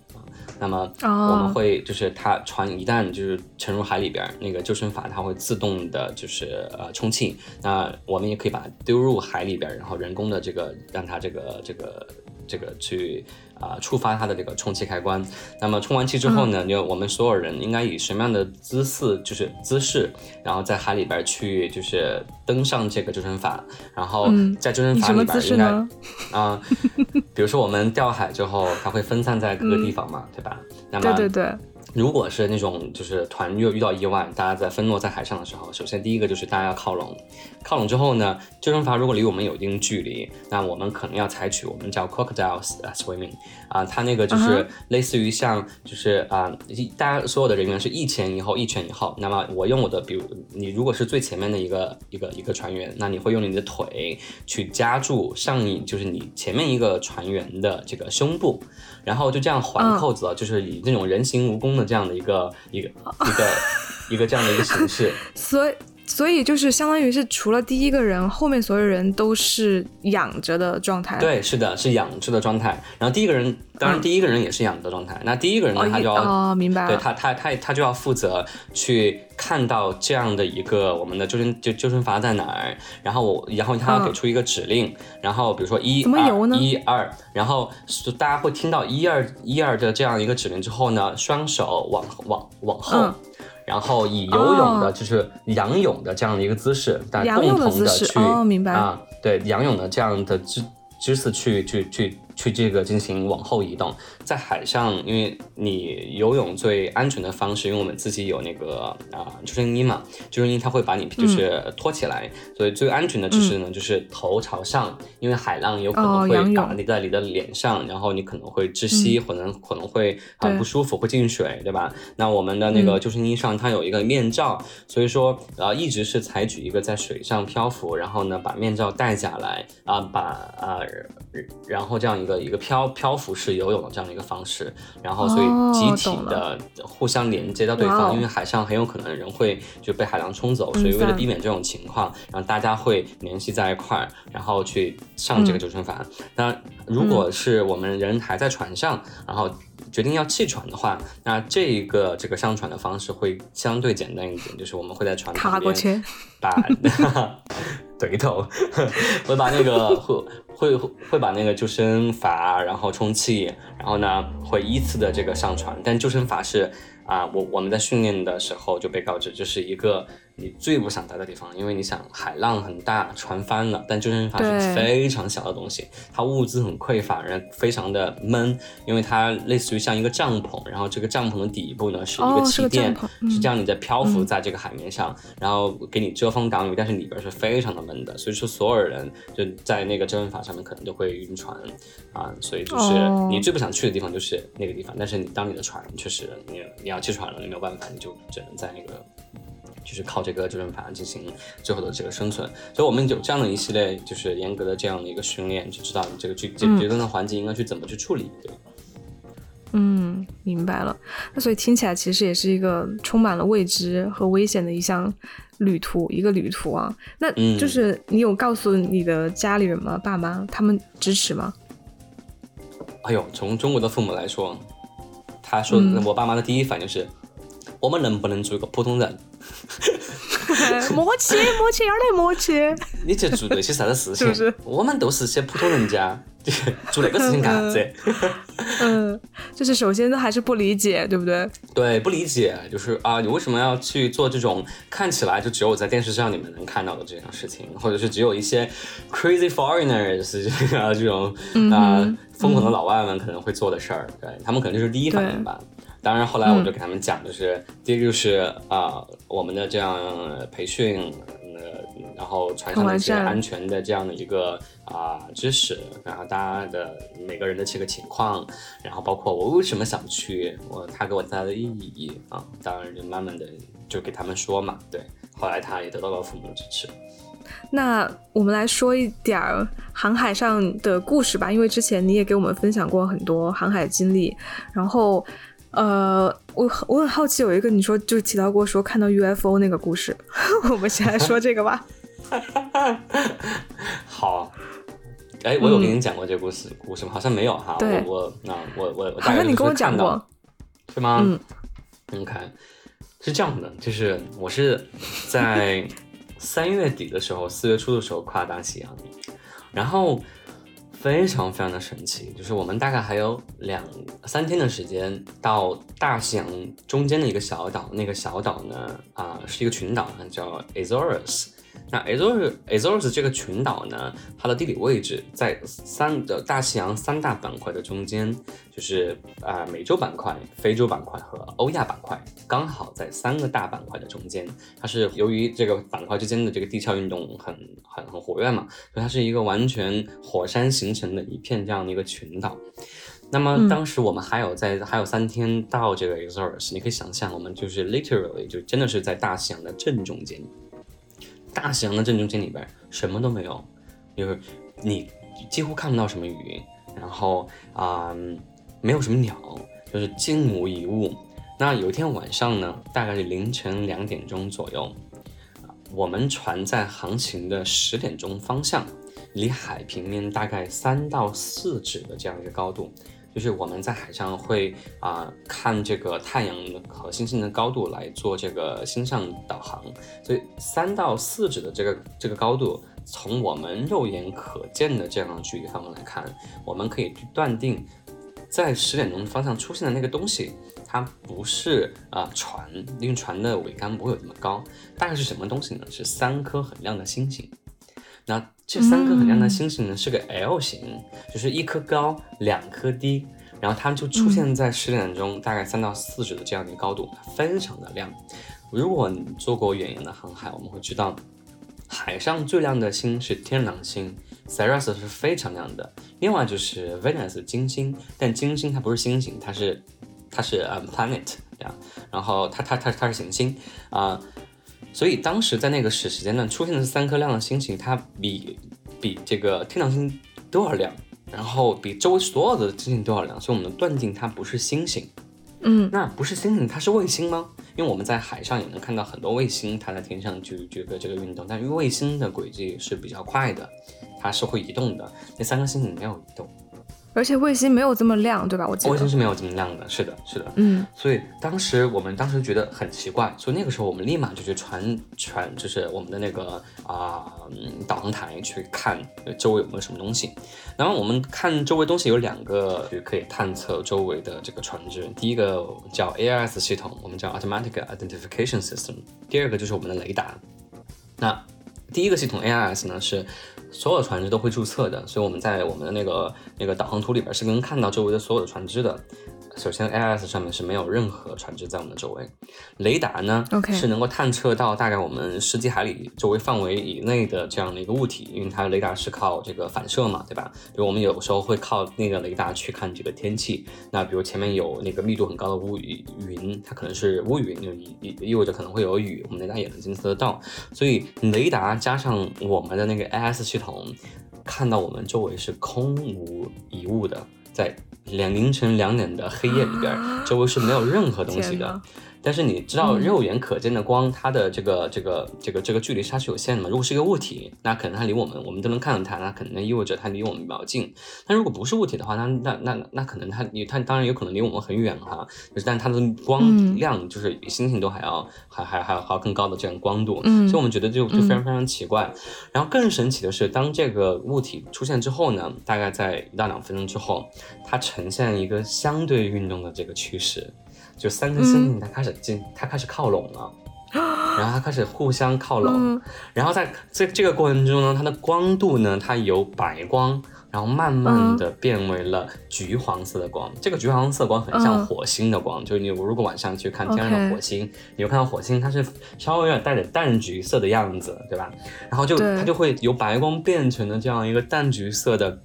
那么我们会就是它船一旦就是沉入海里边，那个救生筏它会自动的就是呃充气，那我们也可以把它丢入海里边，然后人工的这个让它这个这个。这个去啊触发它的这个充气开关，那么充完气之后呢，就我们所有人应该以什么样的姿势，就是姿势，然后在海里边去就是登上这个救生筏，然后在救生筏里边应该啊，[laughs] 比如说我们掉海之后，它会分散在各个地方嘛，对吧？那么对对对。如果是那种就是团又遇到意外，大家在分落在海上的时候，首先第一个就是大家要靠拢，靠拢之后呢，救生筏如果离我们有一定距离，那我们可能要采取我们叫 crocodile swimming 啊，它那个就是类似于像就是啊，大家所有的人员是一前一后，一前一后。那么我用我的，比如你如果是最前面的一个一个一个船员，那你会用你的腿去夹住上一就是你前面一个船员的这个胸部。然后就这样环扣子，就是以那种人形蜈蚣的这样的一个一个一个一个这样的一个形式，[laughs] 所以。所以就是相当于是除了第一个人，后面所有人都是仰着的状态。对，是的，是仰着的状态。然后第一个人，当然第一个人也是仰着的状态。那第一个人呢，他就要哦，明白。对他，他他他就要负责去看到这样的一个我们的救生救救生筏在哪儿，然后我然后他要给出一个指令，然后比如说一二一二，然后大家会听到一二一二的这样一个指令之后呢，双手往往往后。然后以游泳的，就是仰泳的这样的一个姿势，大家共同的去啊，对，仰泳的这样的姿姿势去去去。去这个进行往后移动，在海上，因为你游泳最安全的方式，因为我们自己有那个啊救生衣嘛，救生衣它会把你就是托起来，所以最安全的姿势呢就是头朝上，因为海浪有可能会打你在你的脸上，然后你可能会窒息，可能可能会很不舒服，会进水，对吧？那我们的那个救生衣上它有一个面罩，所以说啊一直是采取一个在水上漂浮，然后呢把面罩戴下来啊，把啊然后这样。一个一个漂漂浮式游泳的这样的一个方式，然后所以集体的互相连接到对方，因为海上很有可能人会就被海浪冲走，所以为了避免这种情况，然后大家会联系在一块儿，然后去上这个救生筏。那如果是我们人还在船上，然后决定要弃船的话，那这一个这个上船的方式会相对简单一点，就是我们会在船旁边把 [laughs] 怼头，[laughs] 会把那个 [laughs] 会。会会把那个救生筏，然后充气，然后呢会依次的这个上船，但救生筏是啊，我我们在训练的时候就被告知，就是一个你最不想待的地方，因为你想海浪很大，船翻了，但救生筏是非常小的东西，它物资很匮乏，人非常的闷，因为它类似于像一个帐篷，然后这个帐篷的底部呢是一个气垫，是这样你在漂浮在这个海面上，然后给你遮风挡雨，但是里边是非常的闷的，所以说所有人就在那个救生筏上面可能都会晕船啊，所以就是你最不想去的地方就是那个地方，但是你当你的船确实你你要。要气喘了，你没有办法，你就只能在那个，就是靠这个救生筏进行最后的这个生存。所以，我们有这样的一系列，就是严格的这样的一个训练，就知道你这个绝绝症的环境应该去怎么去处理。对，嗯，明白了。那所以听起来其实也是一个充满了未知和危险的一项旅途，一个旅途啊。那就是你有告诉你的家里人吗？爸妈他们支持吗？哎呦，从中国的父母来说。他说：“我爸妈的第一反应是，我们能不能做一个普通人？[laughs] 默契，默契，二来默契。你去做那些啥子事情？我们都是些普通人家，[laughs] 做那个事情干啥子？嗯，[laughs] 就是首先都还是不理解，对不对？对，不理解，就是啊，你为什么要去做这种看起来就只有在电视上你们能看到的这样事情，或者是只有一些 crazy foreigners 啊这种啊。”疯狂的老外们可能会做的事儿，对他们可能就是第一反应吧。当然后来我就给他们讲，就是第一个就是啊，我们的这样培训，呃，然后船上的一些安全的这样的一个啊知识，然后大家的每个人的这个情况，然后包括我为什么想去，我他给我带来的意义啊，当然就慢慢的就给他们说嘛，对。后来他也得到了父母的支持。那我们来说一点儿航海上的故事吧，因为之前你也给我们分享过很多航海经历。然后，呃，我我很好奇，有一个你说就提到过说看到 UFO 那个故事，[laughs] 我们先来说这个吧。[laughs] 好，哎，我有跟你讲过这个故事故事吗？好像没有哈。对，我那我我好像你跟我讲过，是吗？嗯，你看，是这样的，就是我是在。三月底的时候，四月初的时候跨大西洋，然后非常非常的神奇，就是我们大概还有两三天的时间到大西洋中间的一个小岛，那个小岛呢，啊，是一个群岛，叫 Azores。那 Azores Azores 这个群岛呢，它的地理位置在三的大西洋三大板块的中间，就是啊美洲板块、非洲板块和欧亚板块，刚好在三个大板块的中间。它是由于这个板块之间的这个地壳运动很很很活跃嘛，所以它是一个完全火山形成的一片这样的一个群岛。那么当时我们还有在还有三天到这个 Azores，你可以想象，我们就是 literally 就真的是在大西洋的正中间。大西洋的正中间里边什么都没有，就是你几乎看不到什么云，然后啊没有什么鸟，就是静无一物。那有一天晚上呢，大概是凌晨两点钟左右，我们船在航行的十点钟方向，离海平面大概三到四指的这样一个高度。就是我们在海上会啊看这个太阳和星星的高度来做这个星象导航，所以三到四指的这个这个高度，从我们肉眼可见的这样的距离范围来看，我们可以断定，在十点钟方向出现的那个东西，它不是啊船，因为船的桅杆不会有这么高，大概是什么东西呢？是三颗很亮的星星。那这三颗很亮的星星呢，是个 L 型，就是一颗高，两颗低，然后它们就出现在十点钟，大概三到四指的这样的一个高度，非常的亮。如果你做过远洋的航海，我们会知道，海上最亮的星是天狼星，Ceres 是非常亮的。另外就是 Venus 金星，但金星它不是星星，它是它是呃 planet 这样，然后它它它它是行星啊。所以当时在那个时时间段出现的三颗亮的星星，它比比这个天狼星都要亮，然后比周围所有的星星都要亮，所以我们断定它不是星星。嗯，那不是星星，它是卫星吗？因为我们在海上也能看到很多卫星，它在天上去这个这个运动，但因为卫星的轨迹是比较快的，它是会移动的。那三颗星星没有移动，而且卫星没有这么亮，对吧？我记得卫星是没有这么亮的，是的，是的，嗯。所以当时我们当时觉得很奇怪，所以那个时候我们立马就去传传，就是我们的那个啊导航台去看周围有没有什么东西。然后我们看周围东西有两个就可以探测周围的这个船只，第一个叫 AIS 系统，我们叫 Automatic Identification System，第二个就是我们的雷达。那第一个系统 AIS 呢是。所有船只都会注册的，所以我们在我们的那个那个导航图里边是能看到周围的所有的船只的。首先，AIS 上面是没有任何船只在我们的周围。雷达呢，OK，是能够探测到大概我们十几海里周围范围以内的这样的一个物体，因为它雷达是靠这个反射嘛，对吧？比如我们有时候会靠那个雷达去看这个天气。那比如前面有那个密度很高的乌云，它可能是乌云，就意意意味着可能会有雨，我们雷达也能监测得到。所以雷达加上我们的那个 AIS 系统，看到我们周围是空无一物的，在。两凌晨两点的黑夜里边，周围是没有任何东西的。但是你知道肉眼可见的光，它的这个这个这个这个距离它是有限的嘛？如果是一个物体，那可能它离我们我们都能看到它，那可能意味着它离我们比较近。但如果不是物体的话，那那那那可能它它当然有可能离我们很远哈。就是，但它的光亮就是比星星都还要还还还要还要更高的这样光度。嗯，所以我们觉得就就非常非常奇怪。然后更神奇的是，当这个物体出现之后呢，大概在一到两分钟之后，它呈现一个相对运动的这个趋势。就三颗星星，它开始进，它开始靠拢了，然后它开始互相靠拢，然后在这这个过程中呢，它的光度呢，它由白光，然后慢慢的变为了橘黄色的光。这个橘黄色光很像火星的光，就是你如果晚上去看天上的火星，你会看到火星它是稍微有点带点淡橘色的样子，对吧？然后就它就会由白光变成了这样一个淡橘色的。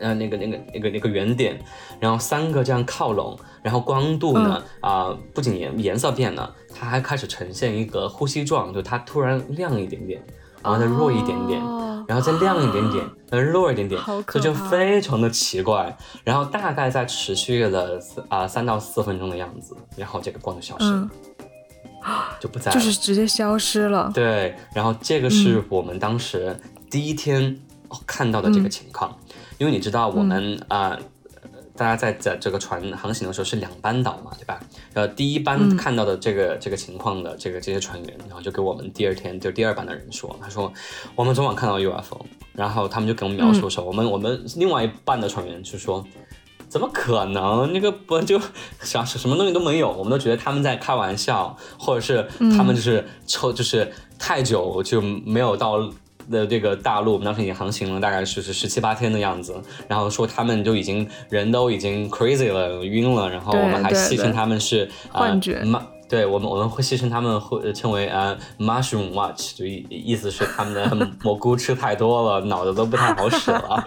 呃，那个、那个、那个、那个圆点，然后三个这样靠拢，然后光度呢，啊，不仅颜颜色变了，它还开始呈现一个呼吸状，就它突然亮一点点，然后再弱一点点，然后再亮一点点，再弱一点点，这就非常的奇怪。然后大概在持续了啊三到四分钟的样子，然后这个光就消失了，就不在，就是直接消失了。对，然后这个是我们当时第一天看到的这个情况。因为你知道我们啊，大家在在这个船航行的时候是两班倒嘛，对吧？呃，第一班看到的这个这个情况的这个这些船员，然后就给我们第二天就第二班的人说，他说我们昨晚看到 UFO，然后他们就给我们描述说，我们我们另外一半的船员就说，怎么可能？那个不就啥什么东西都没有？我们都觉得他们在开玩笑，或者是他们就是抽就是太久就没有到。的这个大陆，我们当时已经航行了大概是是十七八天的样子，然后说他们就已经人都已经 crazy 了，晕了，然后我们还戏称他们是幻觉。对我们，我们会戏称他们会称为啊 mushroom watch，就意意思是他们的 [laughs] 蘑菇吃太多了，脑子都不太好使了。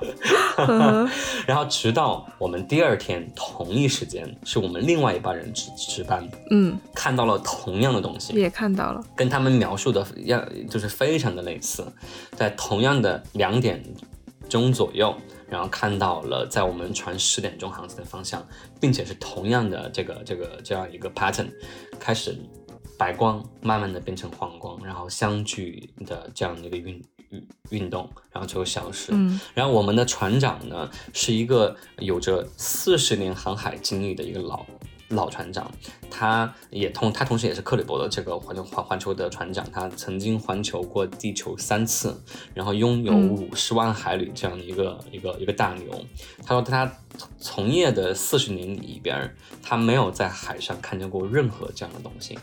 [laughs] 然后直到我们第二天同一时间，是我们另外一帮人值值班，嗯，看到了同样的东西，也看到了，跟他们描述的样就是非常的类似，在同样的两点钟左右。然后看到了，在我们船十点钟航行的方向，并且是同样的这个这个这样一个 pattern，开始白光慢慢的变成黄光，然后相距的这样的一个运运运动，然后就消失。嗯。然后我们的船长呢，是一个有着四十年航海经历的一个老。老船长，他也同他同时也是克里伯的这个环球环环球的船长，他曾经环球过地球三次，然后拥有五十万海里这样的一个一个一个大牛。他说他从业的四十年里边，他没有在海上看见过任何这样的东西，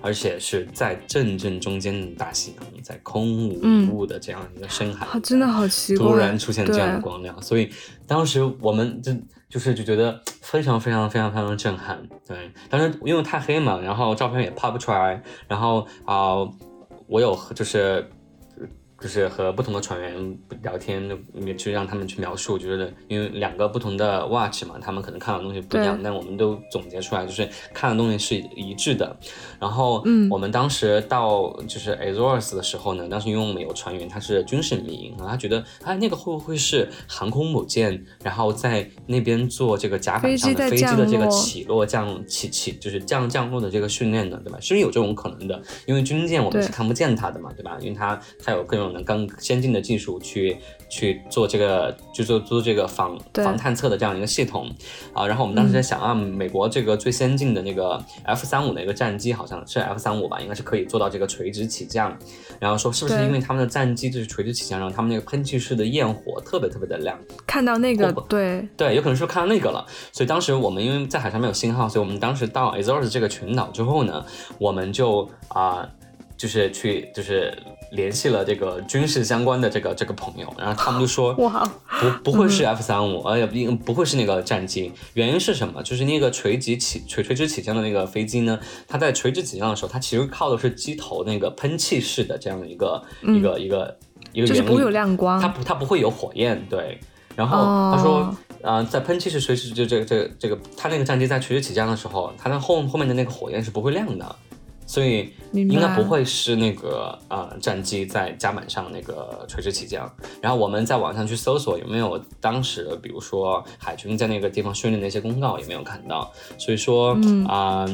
而且是在正正中间的大西洋，在空无一物的这样一个深海，真的好奇怪，突然出现这样的光亮，所以当时我们就。就是就觉得非常非常非常非常震撼，对，当时因为太黑嘛，然后照片也拍不出来，然后啊，我有就是。就是和不同的船员聊天，也去让他们去描述，就是因为两个不同的 watch 嘛，他们可能看到的东西不一样，但我们都总结出来，就是看的东西是一致的。然后，嗯，我们当时到就是 Azores 的时候呢，当时因为我们有船员他是军事迷，然后他觉得，哎，那个会不会是航空母舰，然后在那边做这个甲板上的飞机的这个起落降起起就是降降落的这个训练呢，对吧？是有这种可能的，因为军舰我们是看不见它的嘛，对吧？因为它它有各种。用能更先进的技术去去做这个，就做做这个防防探测的这样一个系统啊。然后我们当时在想啊，美国这个最先进的那个 F 三五的一个战机，好像是 F 三五吧，应该是可以做到这个垂直起降。然后说是不是因为他们的战机就是垂直起降，然后他们那个喷气式的焰火特别特别的亮？看到那个，对对，有可能是看到那个了。所以当时我们因为在海上没有信号，所以我们当时到 Azores 这个群岛之后呢，我们就啊。就是去，就是联系了这个军事相关的这个这个朋友，然后他们就说，哇，不不会是 F 三五，呃，不不会是那个战机，原因是什么？就是那个垂直起垂垂直起降的那个飞机呢，它在垂直起降的时候，它其实靠的是机头那个喷气式的这样的一个一个一个一个原理，不会有亮光，它不它不会有火焰，对。然后他说，啊，在喷气式垂直就这个这个这个，它那个战机在垂直起降的时候，它的后后面的那个火焰是不会亮的。所以应该不会是那个呃战机在甲板上那个垂直起降，然后我们在网上去搜索有没有当时比如说海军在那个地方训练的一些公告也没有看到，所以说啊，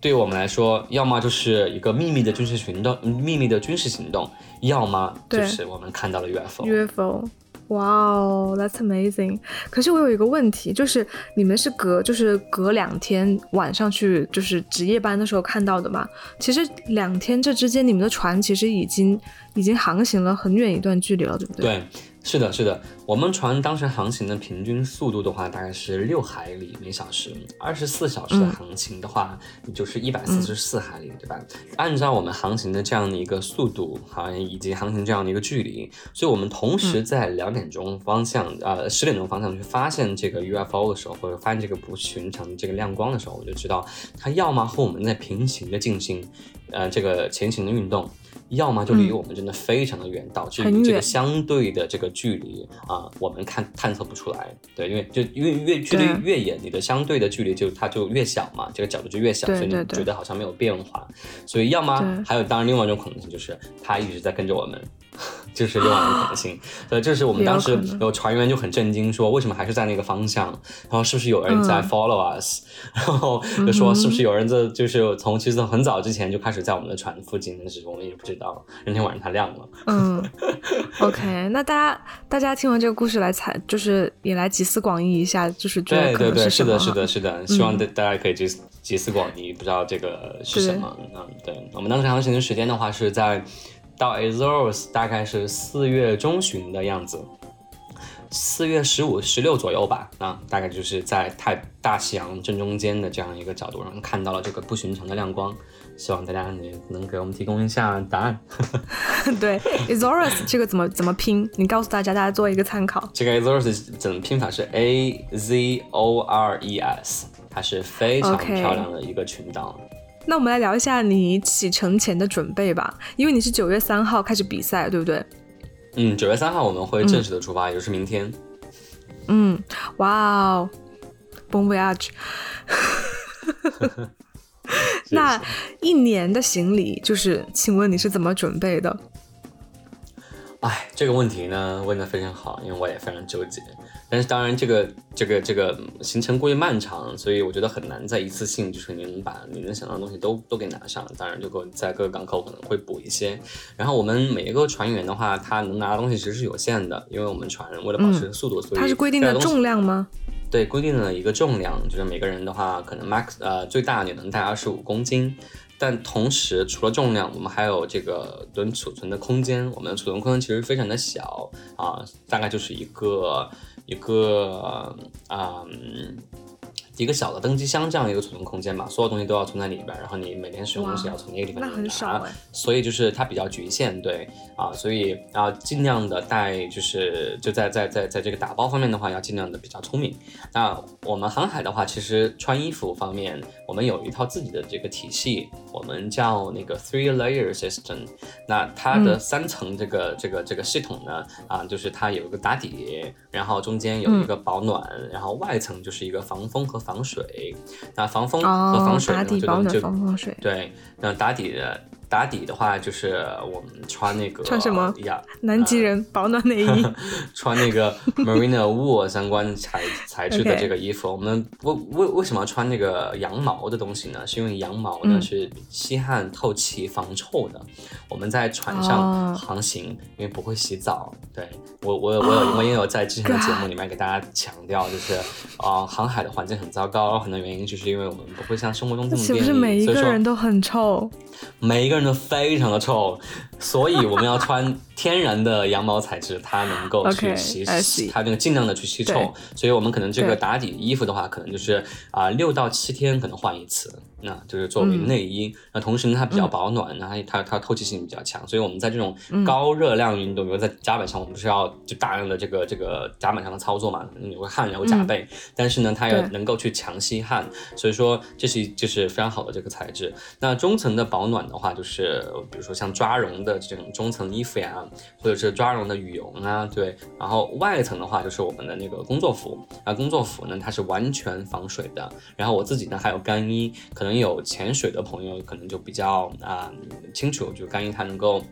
对于我们来说，要么就是一个秘密的军事行动，秘密的军事行动，要么就是我们看到了 UFO。UFO。哇哦，That's amazing！可是我有一个问题，就是你们是隔就是隔两天晚上去就是值夜班的时候看到的吗？其实两天这之间，你们的船其实已经已经航行了很远一段距离了，对不对？对。是的，是的，我们船当时航行的平均速度的话，大概是六海里每小时。二十四小时的航行的话，就是一百四十四海里，对吧？按照我们航行的这样的一个速度，好像以及航行这样的一个距离，所以我们同时在两点钟方向，呃，十点钟方向去发现这个 UFO 的时候，或者发现这个不寻常的这个亮光的时候，我就知道它要么和我们在平行的进行，呃，这个前行的运动。要么就离我们真的非常的远，导致这个相对的这个距离啊，我们看探测不出来。对，因为就因为越距离越远，你的相对的距离就它就越小嘛，这个角度就越小，所以你觉得好像没有变化。所以要么还有当然另外一种可能性就是它一直在跟着我们。[laughs] 就是另外一种可能性，所以这是我们当时有船员就很震惊，说为什么还是在那个方向？然后是不是有人在 follow us？然后就说是不是有人在，就是从其实很早之前就开始在我们的船附近，但是我们也不知道。那天晚上它亮了。嗯，OK，那大家大家听完这个故事来猜，就是也来集思广益一下，就是觉得对对对，是的，是的，是的，希望大大家可以集集思广益，不知道这个是什么。嗯，对我们当时航行的时间的话是在。到 Azores 大概是四月中旬的样子，四月十五、十六左右吧。啊，大概就是在太大西洋正中间的这样一个角度上看到了这个不寻常的亮光。希望大家也能给我们提供一下答案。[laughs] 对，Azores 这个怎么怎么拼？你告诉大家，大家做一个参考。这个 Azores 怎么拼法是 A Z O R E S，它是非常漂亮的一个群岛。那我们来聊一下你启程前的准备吧，因为你是九月三号开始比赛，对不对？嗯，九月三号我们会正式的出发，也就是明天。嗯，哇哦，Bon voyage！[laughs] [laughs] 那一年的行李，就是请问你是怎么准备的？哎，这个问题呢问的非常好，因为我也非常纠结。但是当然，这个这个这个行程过于漫长，所以我觉得很难在一次性就是你能把你能想到的东西都都给拿上。当然，就在各个港口可能会补一些。然后我们每一个船员的话，他能拿的东西其实是有限的，因为我们船为了保持速度，所以它是规定的重量吗？对，规定的一个重量，就是每个人的话，可能 max 呃最大你能带二十五公斤。但同时，除了重量，我们还有这个能储存的空间。我们的储存空间其实非常的小啊，大概就是一个一个啊。一个小的登机箱这样一个储存空间嘛，所有东西都要存在里边，然后你每天使用东西要从那个地方拿，所以就是它比较局限，对啊，所以啊尽量的带就是就在在在在这个打包方面的话，要尽量的比较聪明。那我们航海的话，其实穿衣服方面，我们有一套自己的这个体系，我们叫那个 three layer system。那它的三层这个这个这个系统呢，啊就是它有一个打底，然后中间有一个保暖，然后外层就是一个防风和防水，那防风和防水呢，就就防风水。对，那打底的打底的话就是我们穿那个穿什么呀？南极人保暖内衣，[laughs] 穿那个 merino wool 相关材材质的这个衣服。我们为为为什么要穿那个羊毛的东西呢？是因为羊毛呢是吸汗、透气、防臭的。我们在船上航行，因为不会洗澡。对我我我有我也有在之前的节目里面给大家强调，就是啊，航海的环境很糟糕，很多原因就是因为我们不会像生活中这么便利，是不是每一个人都很臭？每一个人都非常的臭，所以我们要穿天然的羊毛材质，它能够 [laughs] 去吸吸，它那个尽量的去吸臭。所以我们可能这个打底衣服的话，可能就是啊六到七天可能换一次，那就是作为内衣。那同时呢，它比较保暖，然后它它透气性比较强。所以我们在这种高热量运动，比如在甲板上，我们不是要就大量的这个这个甲板上的操作嘛，你会汗流浃背，但是呢，它又能够去强吸汗，所以说这是就是非常好的这个材质。那中层的。保暖的话，就是比如说像抓绒的这种中层衣服呀，或者是抓绒的羽绒啊，对。然后外层的话，就是我们的那个工作服啊，工作服呢，它是完全防水的。然后我自己呢还有干衣，可能有潜水的朋友可能就比较啊清楚，就干衣它能够。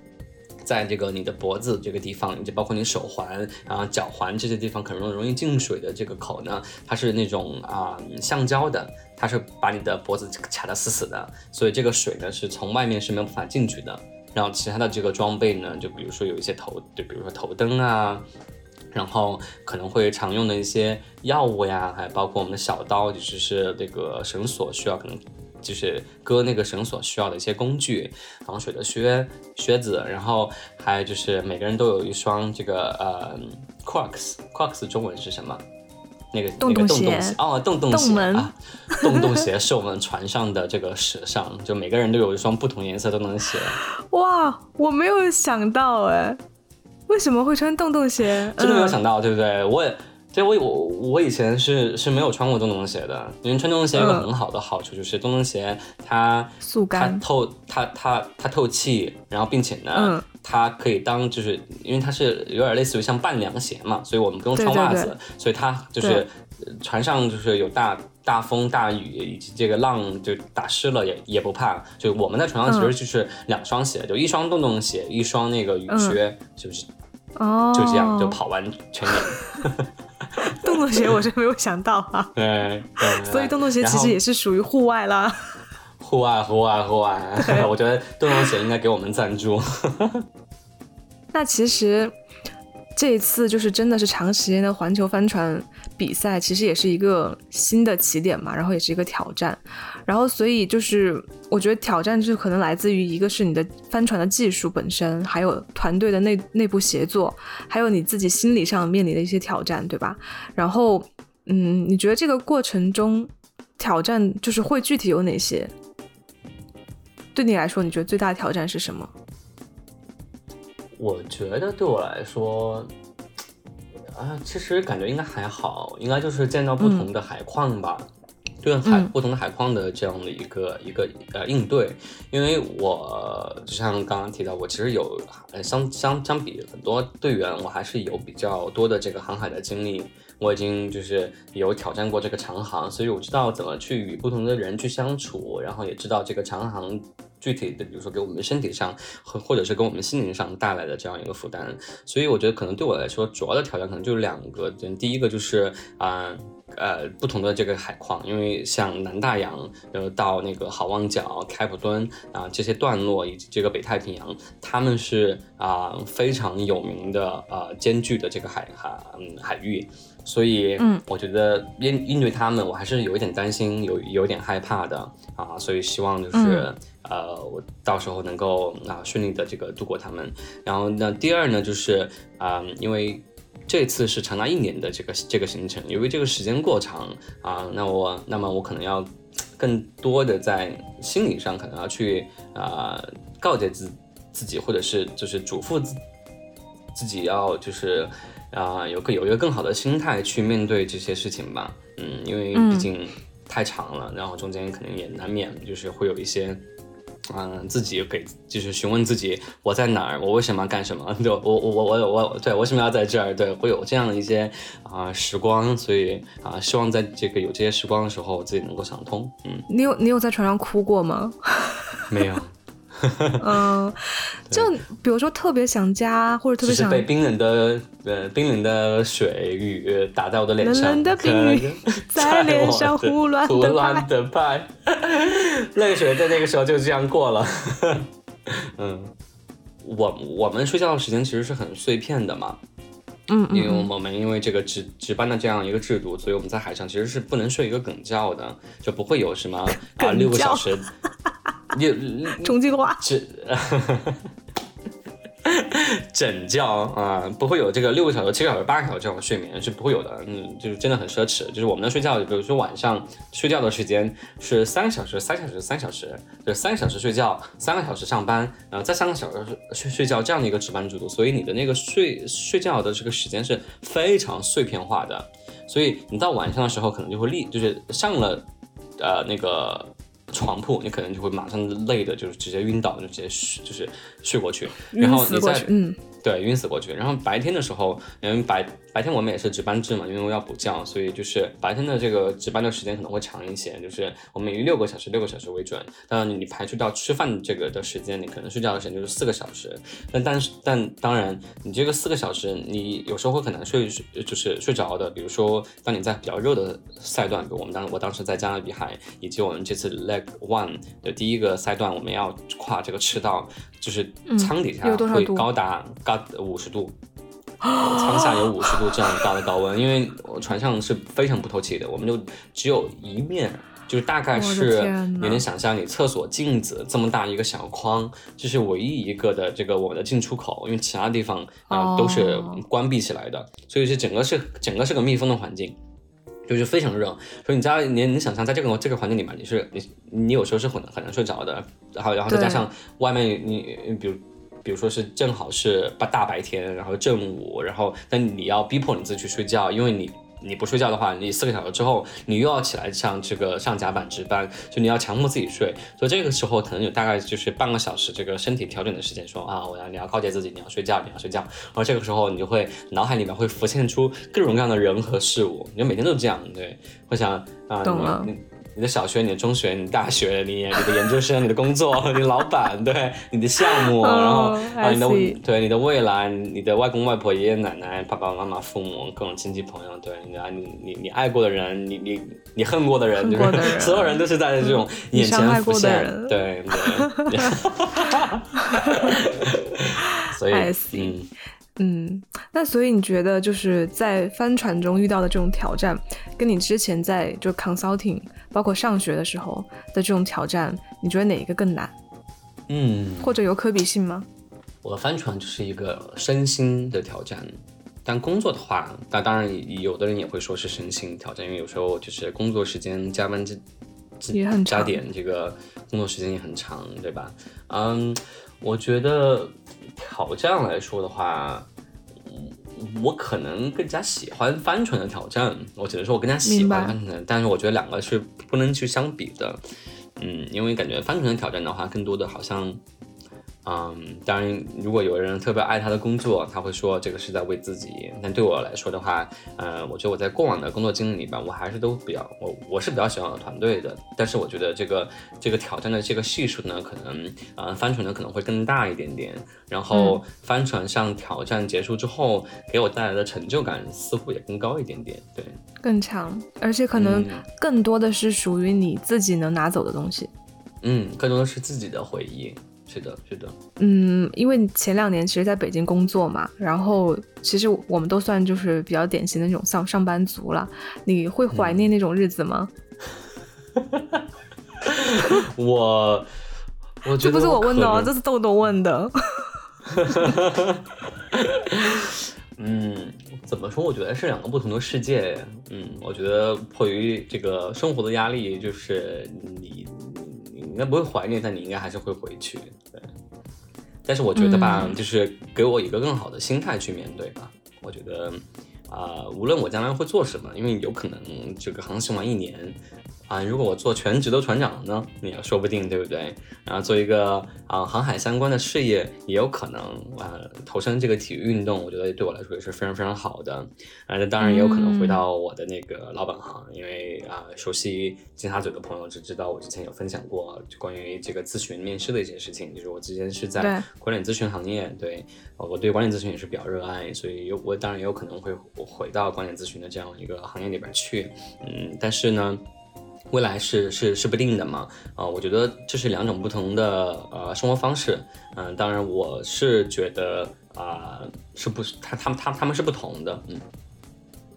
在这个你的脖子这个地方，以及包括你手环，然后脚环这些地方，可能容易进水的这个口呢，它是那种啊橡胶的，它是把你的脖子卡得死死的，所以这个水呢是从外面是没有办法进去的。然后其他的这个装备呢，就比如说有一些头，就比如说头灯啊，然后可能会常用的一些药物呀，还包括我们的小刀，就是是那个绳索需要可能。就是割那个绳索需要的一些工具，防水的靴靴子，然后还有就是每个人都有一双这个呃 Crocs，Crocs 中文是什么？那个洞洞鞋哦，洞洞鞋啊，洞洞鞋是我们船上的这个时尚，就每个人都有一双不同颜色洞洞鞋。哇，我没有想到哎，为什么会穿洞洞鞋？真的没有想到，对不对？我也。这我我我以前是是没有穿过洞洞鞋的，因为穿洞洞鞋有个很好的好处就是洞洞鞋它它透它它它透气，然后并且呢，它可以当就是因为它是有点类似于像半凉鞋嘛，所以我们不用穿袜子，所以它就是船上就是有大大风大雨以及这个浪就打湿了也也不怕，就我们在船上其实就是两双鞋，就一双洞洞鞋，一双那个雨靴，是不是？哦，就这样就跑完全年。[laughs] [laughs] 洞洞鞋我是没有想到啊，对，所以洞洞鞋其实也是属于户外啦。户外，户外，户外。[laughs] 我觉得洞洞鞋应该给我们赞助。[laughs] 那其实这一次就是真的是长时间的环球帆船比赛，其实也是一个新的起点嘛，然后也是一个挑战。然后，所以就是我觉得挑战就可能来自于一个是你的帆船的技术本身，还有团队的内内部协作，还有你自己心理上面临的一些挑战，对吧？然后，嗯，你觉得这个过程中挑战就是会具体有哪些？对你来说，你觉得最大的挑战是什么？我觉得对我来说，啊，其实感觉应该还好，应该就是见到不同的海况吧。对海不同的海况的这样的一个一个呃应对，因为我就像刚刚提到，我其实有呃相相相比很多队员，我还是有比较多的这个航海的经历，我已经就是有挑战过这个长航，所以我知道怎么去与不同的人去相处，然后也知道这个长航具体的，比如说给我们身体上或或者是给我们心灵上带来的这样一个负担，所以我觉得可能对我来说，主要的挑战可能就是两个，第一个就是啊。呃，不同的这个海况，因为像南大洋，呃，到那个好望角、开普敦啊这些段落，以及这个北太平洋，他们是啊非常有名的呃艰巨的这个海海嗯海域，所以嗯，我觉得应应对他们，我还是有一点担心，有有点害怕的啊，所以希望就是呃我到时候能够啊顺利的这个度过他们。然后那第二呢，就是啊因为。这次是长达一年的这个这个行程，由于这个时间过长啊，那我那么我可能要更多的在心理上可能要去啊告诫自自己，或者是就是嘱咐自自己要就是啊有个有一个更好的心态去面对这些事情吧，嗯，因为毕竟太长了，然后中间肯定也难免就是会有一些。嗯，自己给就是询问自己我在哪儿，我为什么要干什么？[laughs] 对，我我我我我对，为什么要在这儿？对，会有这样的一些啊时光，所以啊，希望在这个有这些时光的时候，自己能够想通。嗯，你有你有在船上哭过吗？[laughs] 没有，[laughs] 嗯，就比如说特别想家，或者特别想被冰冷的呃冰冷的水雨打在我的脸上，冷冷的冰雨 [laughs] 在脸上胡乱胡乱的拍，泪水在那个时候就这样过了。[laughs] 嗯，我我们睡觉的时间其实是很碎片的嘛。嗯，因为我们因为这个值值班的这样一个制度，所以我们在海上其实是不能睡一个梗觉的，就不会有什么啊六个小时，六 [laughs] 重庆话 [laughs] 只。整觉啊，不会有这个六个小时、七个小时、八个小时这样的睡眠是不会有的，嗯，就是真的很奢侈。就是我们的睡觉，比如说晚上睡觉的时间是三个小时、三小时、三小时，就三个小时睡觉，三个小时上班，然后再三个小时睡睡觉这样的一个值班制度，所以你的那个睡睡觉的这个时间是非常碎片化的，所以你到晚上的时候可能就会立，就是上了呃那个。床铺，你可能就会马上累的，就是直接晕倒，就直接睡，就是睡过去，然后你再嗯。对，晕死过去。然后白天的时候，因为白白天我们也是值班制嘛，因为我要补觉，所以就是白天的这个值班的时间可能会长一些，就是我们以六个小时、六个小时为准。当然，你排除掉吃饭这个的时间，你可能睡觉的时间就是四个小时。但但是但当然，你这个四个小时，你有时候会很难睡，就是睡着的。比如说，当你在比较热的赛段，比如我们当我当时在加勒比海，以及我们这次 leg one 的第一个赛段，我们要跨这个赤道。就是舱底下会高达高五十度，舱下有五十度这样高的高温，因为船上是非常不透气的，我们就只有一面，就是大概是你能想象你厕所镜子这么大一个小框，这是唯一一个的这个我们的进出口，因为其他地方啊都是关闭起来的，所以是整个是整个是个密封的环境。就是非常热，所以你知道你你想象在这个这个环境里面，你是你你有时候是很很难睡着的，然后然后再加上外面你比如比如说是正好是大大白天，然后正午，然后但你要逼迫你自己去睡觉，因为你。你不睡觉的话，你四个小时之后，你又要起来上这个上甲板值班，就你要强迫自己睡，所以这个时候可能有大概就是半个小时这个身体调整的时间，说啊，我要你要告诫自己你要睡觉，你要睡觉，然后这个时候你就会脑海里面会浮现出各种各样的人和事物，你就每天都这样，对，会想啊，懂了。你的小学、你的中学、你大学、你 [laughs] 你的研究生、你的工作、[laughs] 你的老板，对你的项目，然后啊你的对你的未来、你的外公外婆、爷爷奶奶、爸爸妈妈、父母、各种亲戚朋友，对你啊你你你爱过的人，你你你恨过的人，就是 [laughs] 所有人都是在这种眼前浮现，对对，所以嗯。嗯，那所以你觉得就是在帆船中遇到的这种挑战，跟你之前在就 consulting，包括上学的时候的这种挑战，你觉得哪一个更难？嗯，或者有可比性吗？我帆船就是一个身心的挑战，但工作的话，那当然有的人也会说是身心挑战，因为有时候就是工作时间加班加也很加点，这个工作时间也很长，对吧？嗯，我觉得。挑战来说的话，我可能更加喜欢帆船的挑战。我只能说，我更加喜欢帆船，但是我觉得两个是不能去相比的。嗯，因为感觉帆船的挑战的话，更多的好像。嗯，当然，如果有人特别爱他的工作，他会说这个是在为自己。但对我来说的话，呃，我觉得我在过往的工作经历里边，我还是都比较我我是比较喜欢我的团队的。但是我觉得这个这个挑战的这个系数呢，可能呃帆船呢可能会更大一点点。然后帆船上挑战结束之后，给我带来的成就感似乎也更高一点点。对，更强，而且可能更多的是属于你自己能拿走的东西。嗯，更多的是自己的回忆。是的，是的，嗯，因为前两年其实在北京工作嘛，然后其实我们都算就是比较典型的那种上上班族了。你会怀念那种日子吗？[laughs] 我，我觉得这不是我问的哦，这是豆豆问的。[laughs] 嗯，怎么说？我觉得是两个不同的世界。嗯，我觉得迫于这个生活的压力，就是你。应该不会怀念，但你应该还是会回去。对，但是我觉得吧，就是给我一个更好的心态去面对吧。我觉得，啊，无论我将来会做什么，因为有可能这个航行完一年，啊，如果我做全职的船长呢，也说不定，对不对？然后做一个啊航海相关的事业，也有可能啊投身这个体育运动，我觉得对我来说也是非常非常好的。啊，那当然也有可能回到我的那个老本行，因为啊熟悉金沙嘴的朋友只知道我之前有分享过就关于这个咨询面试的一些事情，就是我之前是在管理咨询行业，对，我对管理咨询也是比较热爱，所以有我当然也有可能会回到管理咨询的这样一个行业里边去，嗯，但是呢。未来是是是不定的嘛？啊，我觉得这是两种不同的呃生活方式。嗯，当然我是觉得啊，是不是他他们他他们是不同的。嗯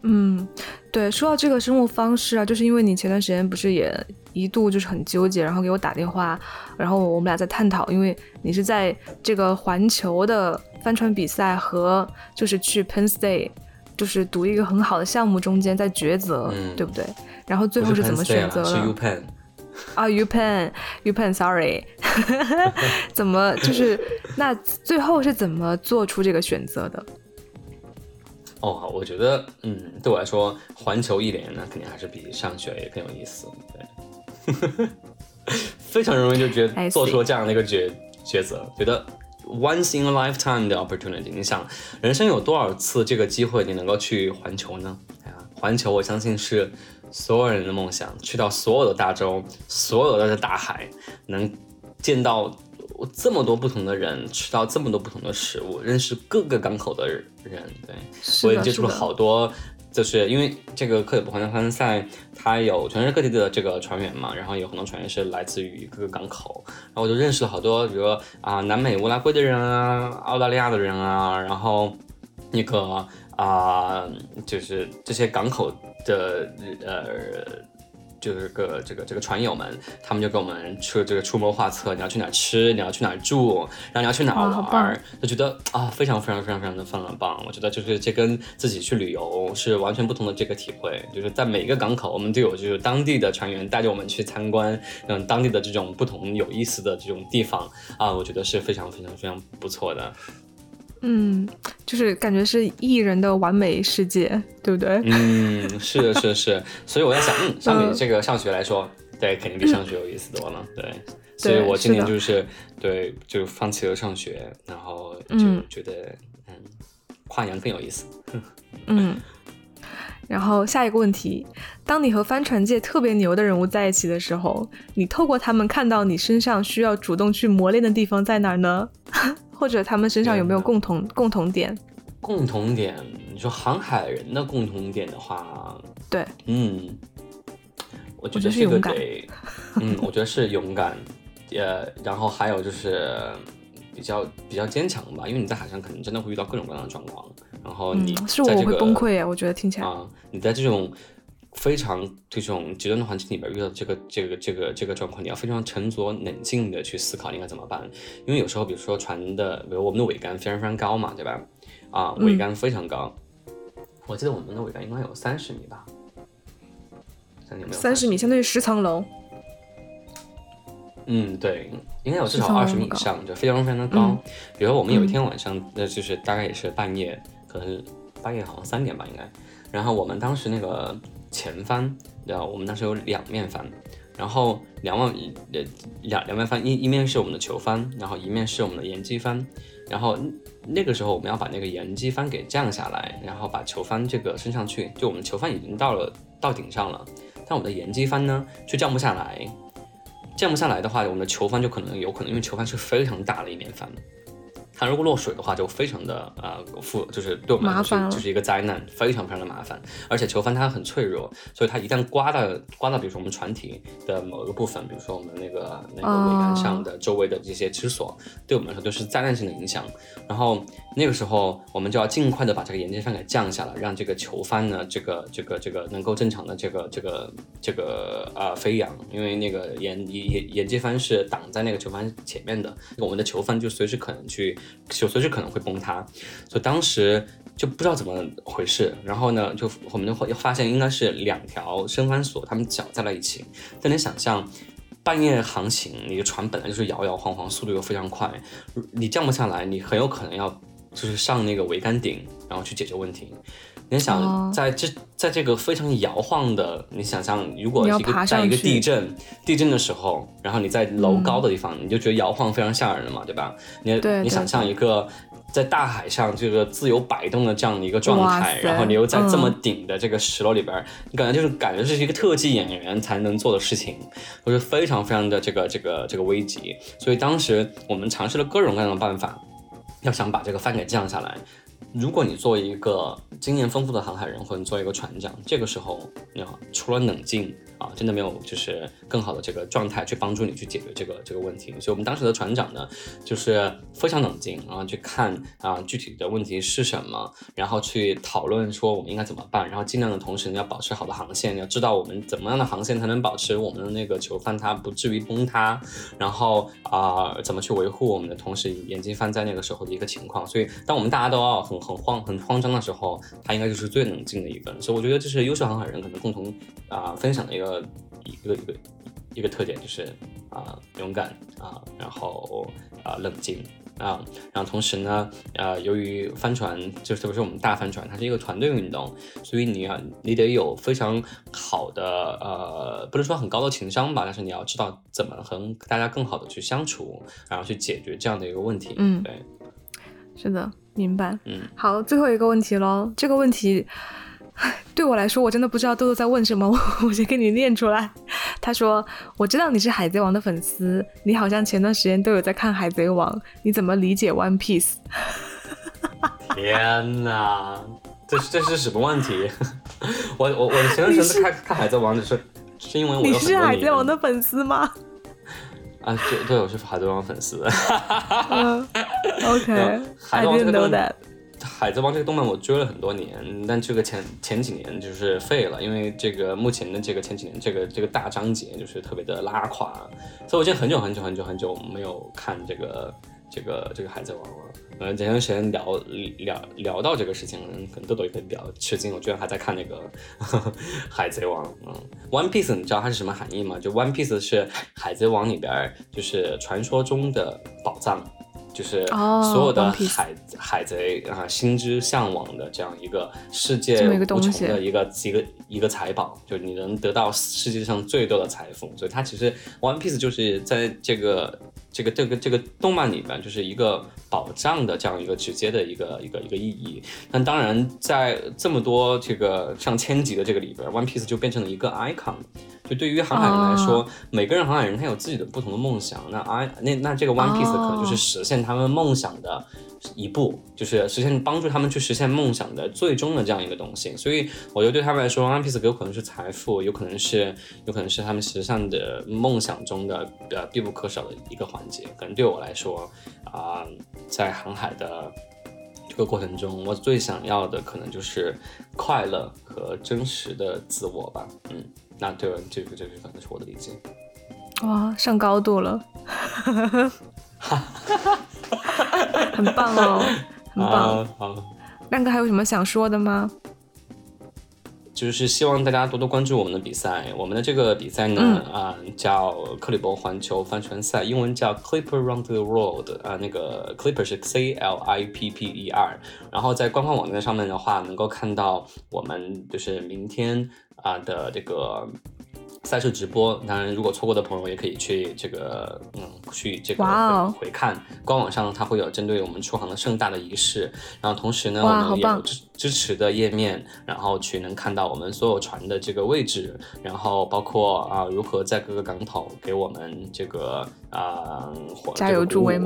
嗯，对，说到这个生活方式啊，就是因为你前段时间不是也一度就是很纠结，然后给我打电话，然后我们俩在探讨，因为你是在这个环球的帆船比赛和就是去 Penn State。就是读一个很好的项目中间在抉择，对不对？然后最后是怎么选择了？是 U Penn 啊，U Penn，U Penn，Sorry，[laughs] 怎么就是那最后是怎么做出这个选择的？哦，我觉得，嗯，对我来说，环球一年呢，肯定还是比上学也更有意思，对，[laughs] 非常容易就觉得做出了这样的一个抉抉择，觉得。Once in a lifetime 的 opportunity，你想，人生有多少次这个机会你能够去环球呢？啊，环球，我相信是所有人的梦想，去到所有的大洲，所有的大海，能见到这么多不同的人，吃到这么多不同的食物，认识各个港口的人，对，我也接触了好多。就是因为这个克里伯环球帆船赛，它有全世界各地的这个船员嘛，然后有很多船员是来自于各个港口，然后我就认识了好多，比如说啊南美乌拉圭的人啊，澳大利亚的人啊，然后那个啊就是这些港口的呃。就是个这个这个船友们，他们就给我们出这个出谋划策，你要去哪吃，你要去哪住，然后你要去哪玩，就觉得啊，非常非常非常非常的非常棒。我觉得就是这跟自己去旅游是完全不同的这个体会。就是在每一个港口，我们都有就是当地的船员带着我们去参观，嗯，当地的这种不同有意思的这种地方啊，我觉得是非常非常非常不错的。嗯，就是感觉是艺人的完美世界，对不对？嗯，是的，是的，是。所以我在想，嗯，[laughs] 相比这个上学来说，对，肯定比上学有意思多了。对，所以我今年就是对，就放弃了上学，然后就觉得，嗯，跨年更有意思。嗯。然后下一个问题，当你和帆船界特别牛的人物在一起的时候，你透过他们看到你身上需要主动去磨练的地方在哪儿呢？或者他们身上有没有共同共同点？共同点，你说航海人的共同点的话，对，嗯，我觉得这个得，嗯，我觉得是勇敢，呃，然后还有就是比较比较坚强吧，因为你在海上可能真的会遇到各种各样的状况，然后你是我会崩溃啊，我觉得听起来啊，你在这种。非常这种极端的环境里边遇到这个这个这个这个状况，你要非常沉着冷静的去思考应该怎么办。因为有时候，比如说船的，比如我们的桅杆非常非常高嘛，对吧？啊，桅杆非常高。我记得我们的桅杆应该有三十米吧？三十米相当于十层楼。嗯，对，应该有至少二十米以上，就非常非常的高。比如说我们有一天晚上，那就是大概也是半夜，可能半夜好像三点吧，应该。然后我们当时那个。前翻，对吧？我们当时有两面翻，然后两万呃两两面翻，一一面是我们的球翻，然后一面是我们的沿机帆，然后那个时候我们要把那个沿机帆给降下来，然后把球翻这个升上去，就我们球翻已经到了到顶上了，但我们的沿机翻呢却降不下来，降不下来的话，我们的球翻就可能有可能，因为球翻是非常大的一面翻。它如果落水的话，就非常的啊负，就是对我们来说就是一个灾难，非常非常的麻烦。而且球帆它很脆弱，所以它一旦刮到刮到，比如说我们船体的某一个部分，比如说我们那个那个桅杆上的周围的这些支索，对我们来说都是灾难性的影响。然后那个时候我们就要尽快的把这个沿接帆给降下来，让这个球帆呢，这个这个这个能够正常的这个这个这个呃飞扬，因为那个沿沿沿接帆是挡在那个球帆前面的，我们的球帆就随时可能去。就随时可能会崩塌，所以当时就不知道怎么回事。然后呢，就我们就会发现应该是两条升帆索，他们绞在了一起。但你想象，半夜航行，你的船本来就是摇摇晃晃，速度又非常快，你降不下来，你很有可能要就是上那个桅杆顶，然后去解决问题。你想在这在这个非常摇晃的，你想象如果一个在一个地震地震的时候，然后你在楼高的地方，你就觉得摇晃非常吓人了嘛，对吧？你你想象一个。在大海上这个自由摆动的这样的一个状态，然后你又在这么顶的这个石楼里边，你感觉就是感觉这是一个特技演员才能做的事情，都是非常非常的这个这个这个危急。所以当时我们尝试了各种各样的办法，要想把这个帆给降下来。如果你作为一个经验丰富的航海人，或者作为一个船长，这个时候你要除了冷静。啊，真的没有，就是更好的这个状态去帮助你去解决这个这个问题。所以，我们当时的船长呢，就是非常冷静，然后去看啊具体的问题是什么，然后去讨论说我们应该怎么办，然后尽量的同时你要保持好的航线，要知道我们怎么样的航线才能保持我们的那个球帆它不至于崩塌，然后啊怎么去维护我们的同时眼睛放在那个时候的一个情况。所以，当我们大家都要很很慌很慌张的时候，他应该就是最冷静的一个。所以，我觉得这是优秀航海人可能共同啊分享的一个。呃，一个一个一个特点就是啊，勇敢啊，然后啊，冷静啊，然后同时呢，呃，由于帆船就特别是我们大帆船，它是一个团队运动，所以你要你得有非常好的呃，不能说很高的情商吧，但是你要知道怎么和大家更好的去相处，然后去解决这样的一个问题。嗯，对，是的，明白。嗯，好，最后一个问题喽，这个问题。[laughs] 对我来说，我真的不知道豆豆在问什么。我先给你念出来。他说：“我知道你是海贼王的粉丝，你好像前段时间都有在看海贼王，你怎么理解 One Piece？” [laughs] 天哪，这这是什么问题？[laughs] 我我我前段时间看看海贼王，只是是因为我你是海贼王的粉丝吗？啊，对对，我是海贼王粉丝。OK，I didn't know that。海贼王这个动漫我追了很多年，但这个前前几年就是废了，因为这个目前的这个前几年这个这个大章节就是特别的拉垮，所以我已经很久很久很久很久没有看这个这个这个海贼王了。嗯，前段时间聊聊聊到这个事情，可能豆豆也比较吃惊，我居然还在看那个 [laughs] 海贼王。嗯，One Piece 你知道它是什么含义吗？就 One Piece 是海贼王里边就是传说中的宝藏。就是所有的海海贼啊，心之向往的这样一个世界无穷的一个一个一个财宝，就你能得到世界上最多的财富。所以它其实 One Piece 就是在这个这个这个这个动漫里边，就是一个保障的这样一个直接的一个一个一个意义。但当然，在这么多这个上千集的这个里边，One Piece 就变成了一个 icon。就对于航海人来说，每个人航海人他有自己的不同的梦想。那啊，那那这个 One Piece 可能就是实现他们梦想的一步，就是实现帮助他们去实现梦想的最终的这样一个东西。所以我觉得对他们来说，One Piece 有可能是财富，有可能是有可能是他们实现的梦想中的呃必不可少的一个环节。可能对我来说啊，在航海的这个过程中，我最想要的可能就是快乐和真实的自我吧。嗯。那对，这个这个可能是我的理解。哇，上高度了，[laughs] 很棒哦，很棒。好，亮哥还有什么想说的吗？就是希望大家多多关注我们的比赛。我们的这个比赛呢，啊，叫克里伯环球帆船赛，英文叫 Clipper Round the World。啊，那个 Clipper 是 C L I P P E R。然后在官方网站上面的话，能够看到我们就是明天。啊的这个赛事直播，当然如果错过的朋友也可以去这个嗯去这个回看官网上，它会有针对我们出航的盛大的仪式。然后同时呢，我们也有支支持的页面，然后去能看到我们所有船的这个位置，然后包括啊如何在各个港口给我们这个啊加油助威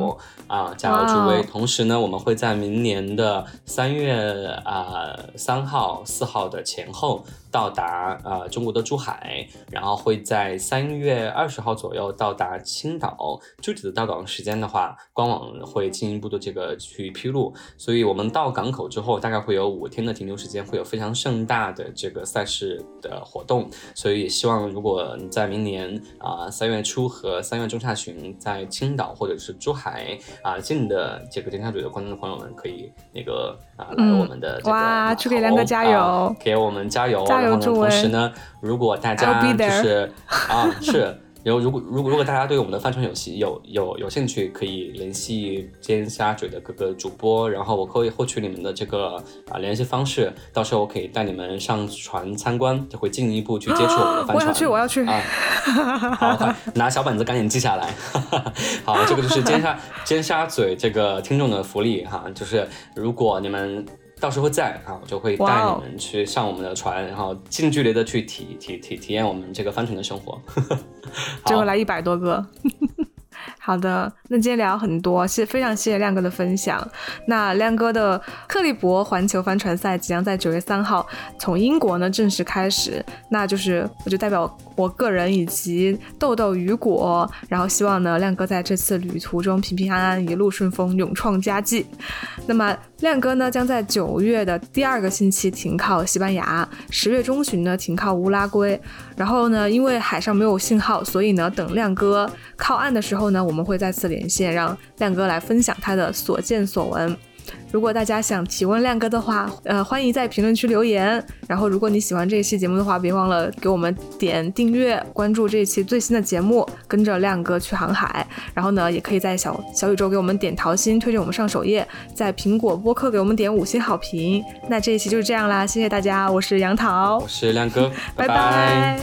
啊加油助威。同时呢，我们会在明年的三月啊三号四号的前后。到达呃中国的珠海，然后会在三月二十号左右到达青岛。具体的到港时间的话，官网会进一步的这个去披露。所以我们到港口之后，大概会有五天的停留时间，会有非常盛大的这个赛事的活动。所以也希望如果你在明年啊三月初和三月中下旬在青岛或者是珠海啊近的这个尖沙咀的观众朋友们，可以那个啊来我们的这个哇，去给亮哥加油，给我们加油。然后呢，同时呢，如果大家就是啊，是然后如果如果如果大家对我们的帆船有兴有有有兴趣，可以联系尖沙咀的各个主播，然后我可以获取你们的这个啊联系方式，到时候我可以带你们上船参观，就会进一步去接触我们的帆船。我要去，我要去啊！[laughs] 好，快拿小本子赶紧记下来。[laughs] 好，这个就是尖沙尖沙咀这个听众的福利哈，就是如果你们。到时候在啊，我就会带你们去上我们的船，然后近距离的去体体体体验我们这个帆船的生活。[laughs] 最后来一百多个。[laughs] 好的，那今天聊很多，谢非常谢谢亮哥的分享。那亮哥的克利伯环球帆船赛即将在九月三号从英国呢正式开始，那就是我就代表我个人以及豆豆雨果，然后希望呢亮哥在这次旅途中平平安安，一路顺风，勇创佳绩。那么亮哥呢将在九月的第二个星期停靠西班牙，十月中旬呢停靠乌拉圭。然后呢，因为海上没有信号，所以呢等亮哥靠岸的时候呢，我们。会再次连线，让亮哥来分享他的所见所闻。如果大家想提问亮哥的话，呃，欢迎在评论区留言。然后，如果你喜欢这一期节目的话，别忘了给我们点订阅，关注这一期最新的节目，跟着亮哥去航海。然后呢，也可以在小小宇宙给我们点桃心，推荐我们上首页，在苹果播客给我们点五星好评。那这一期就是这样啦，谢谢大家，我是杨桃，我是亮哥，拜拜。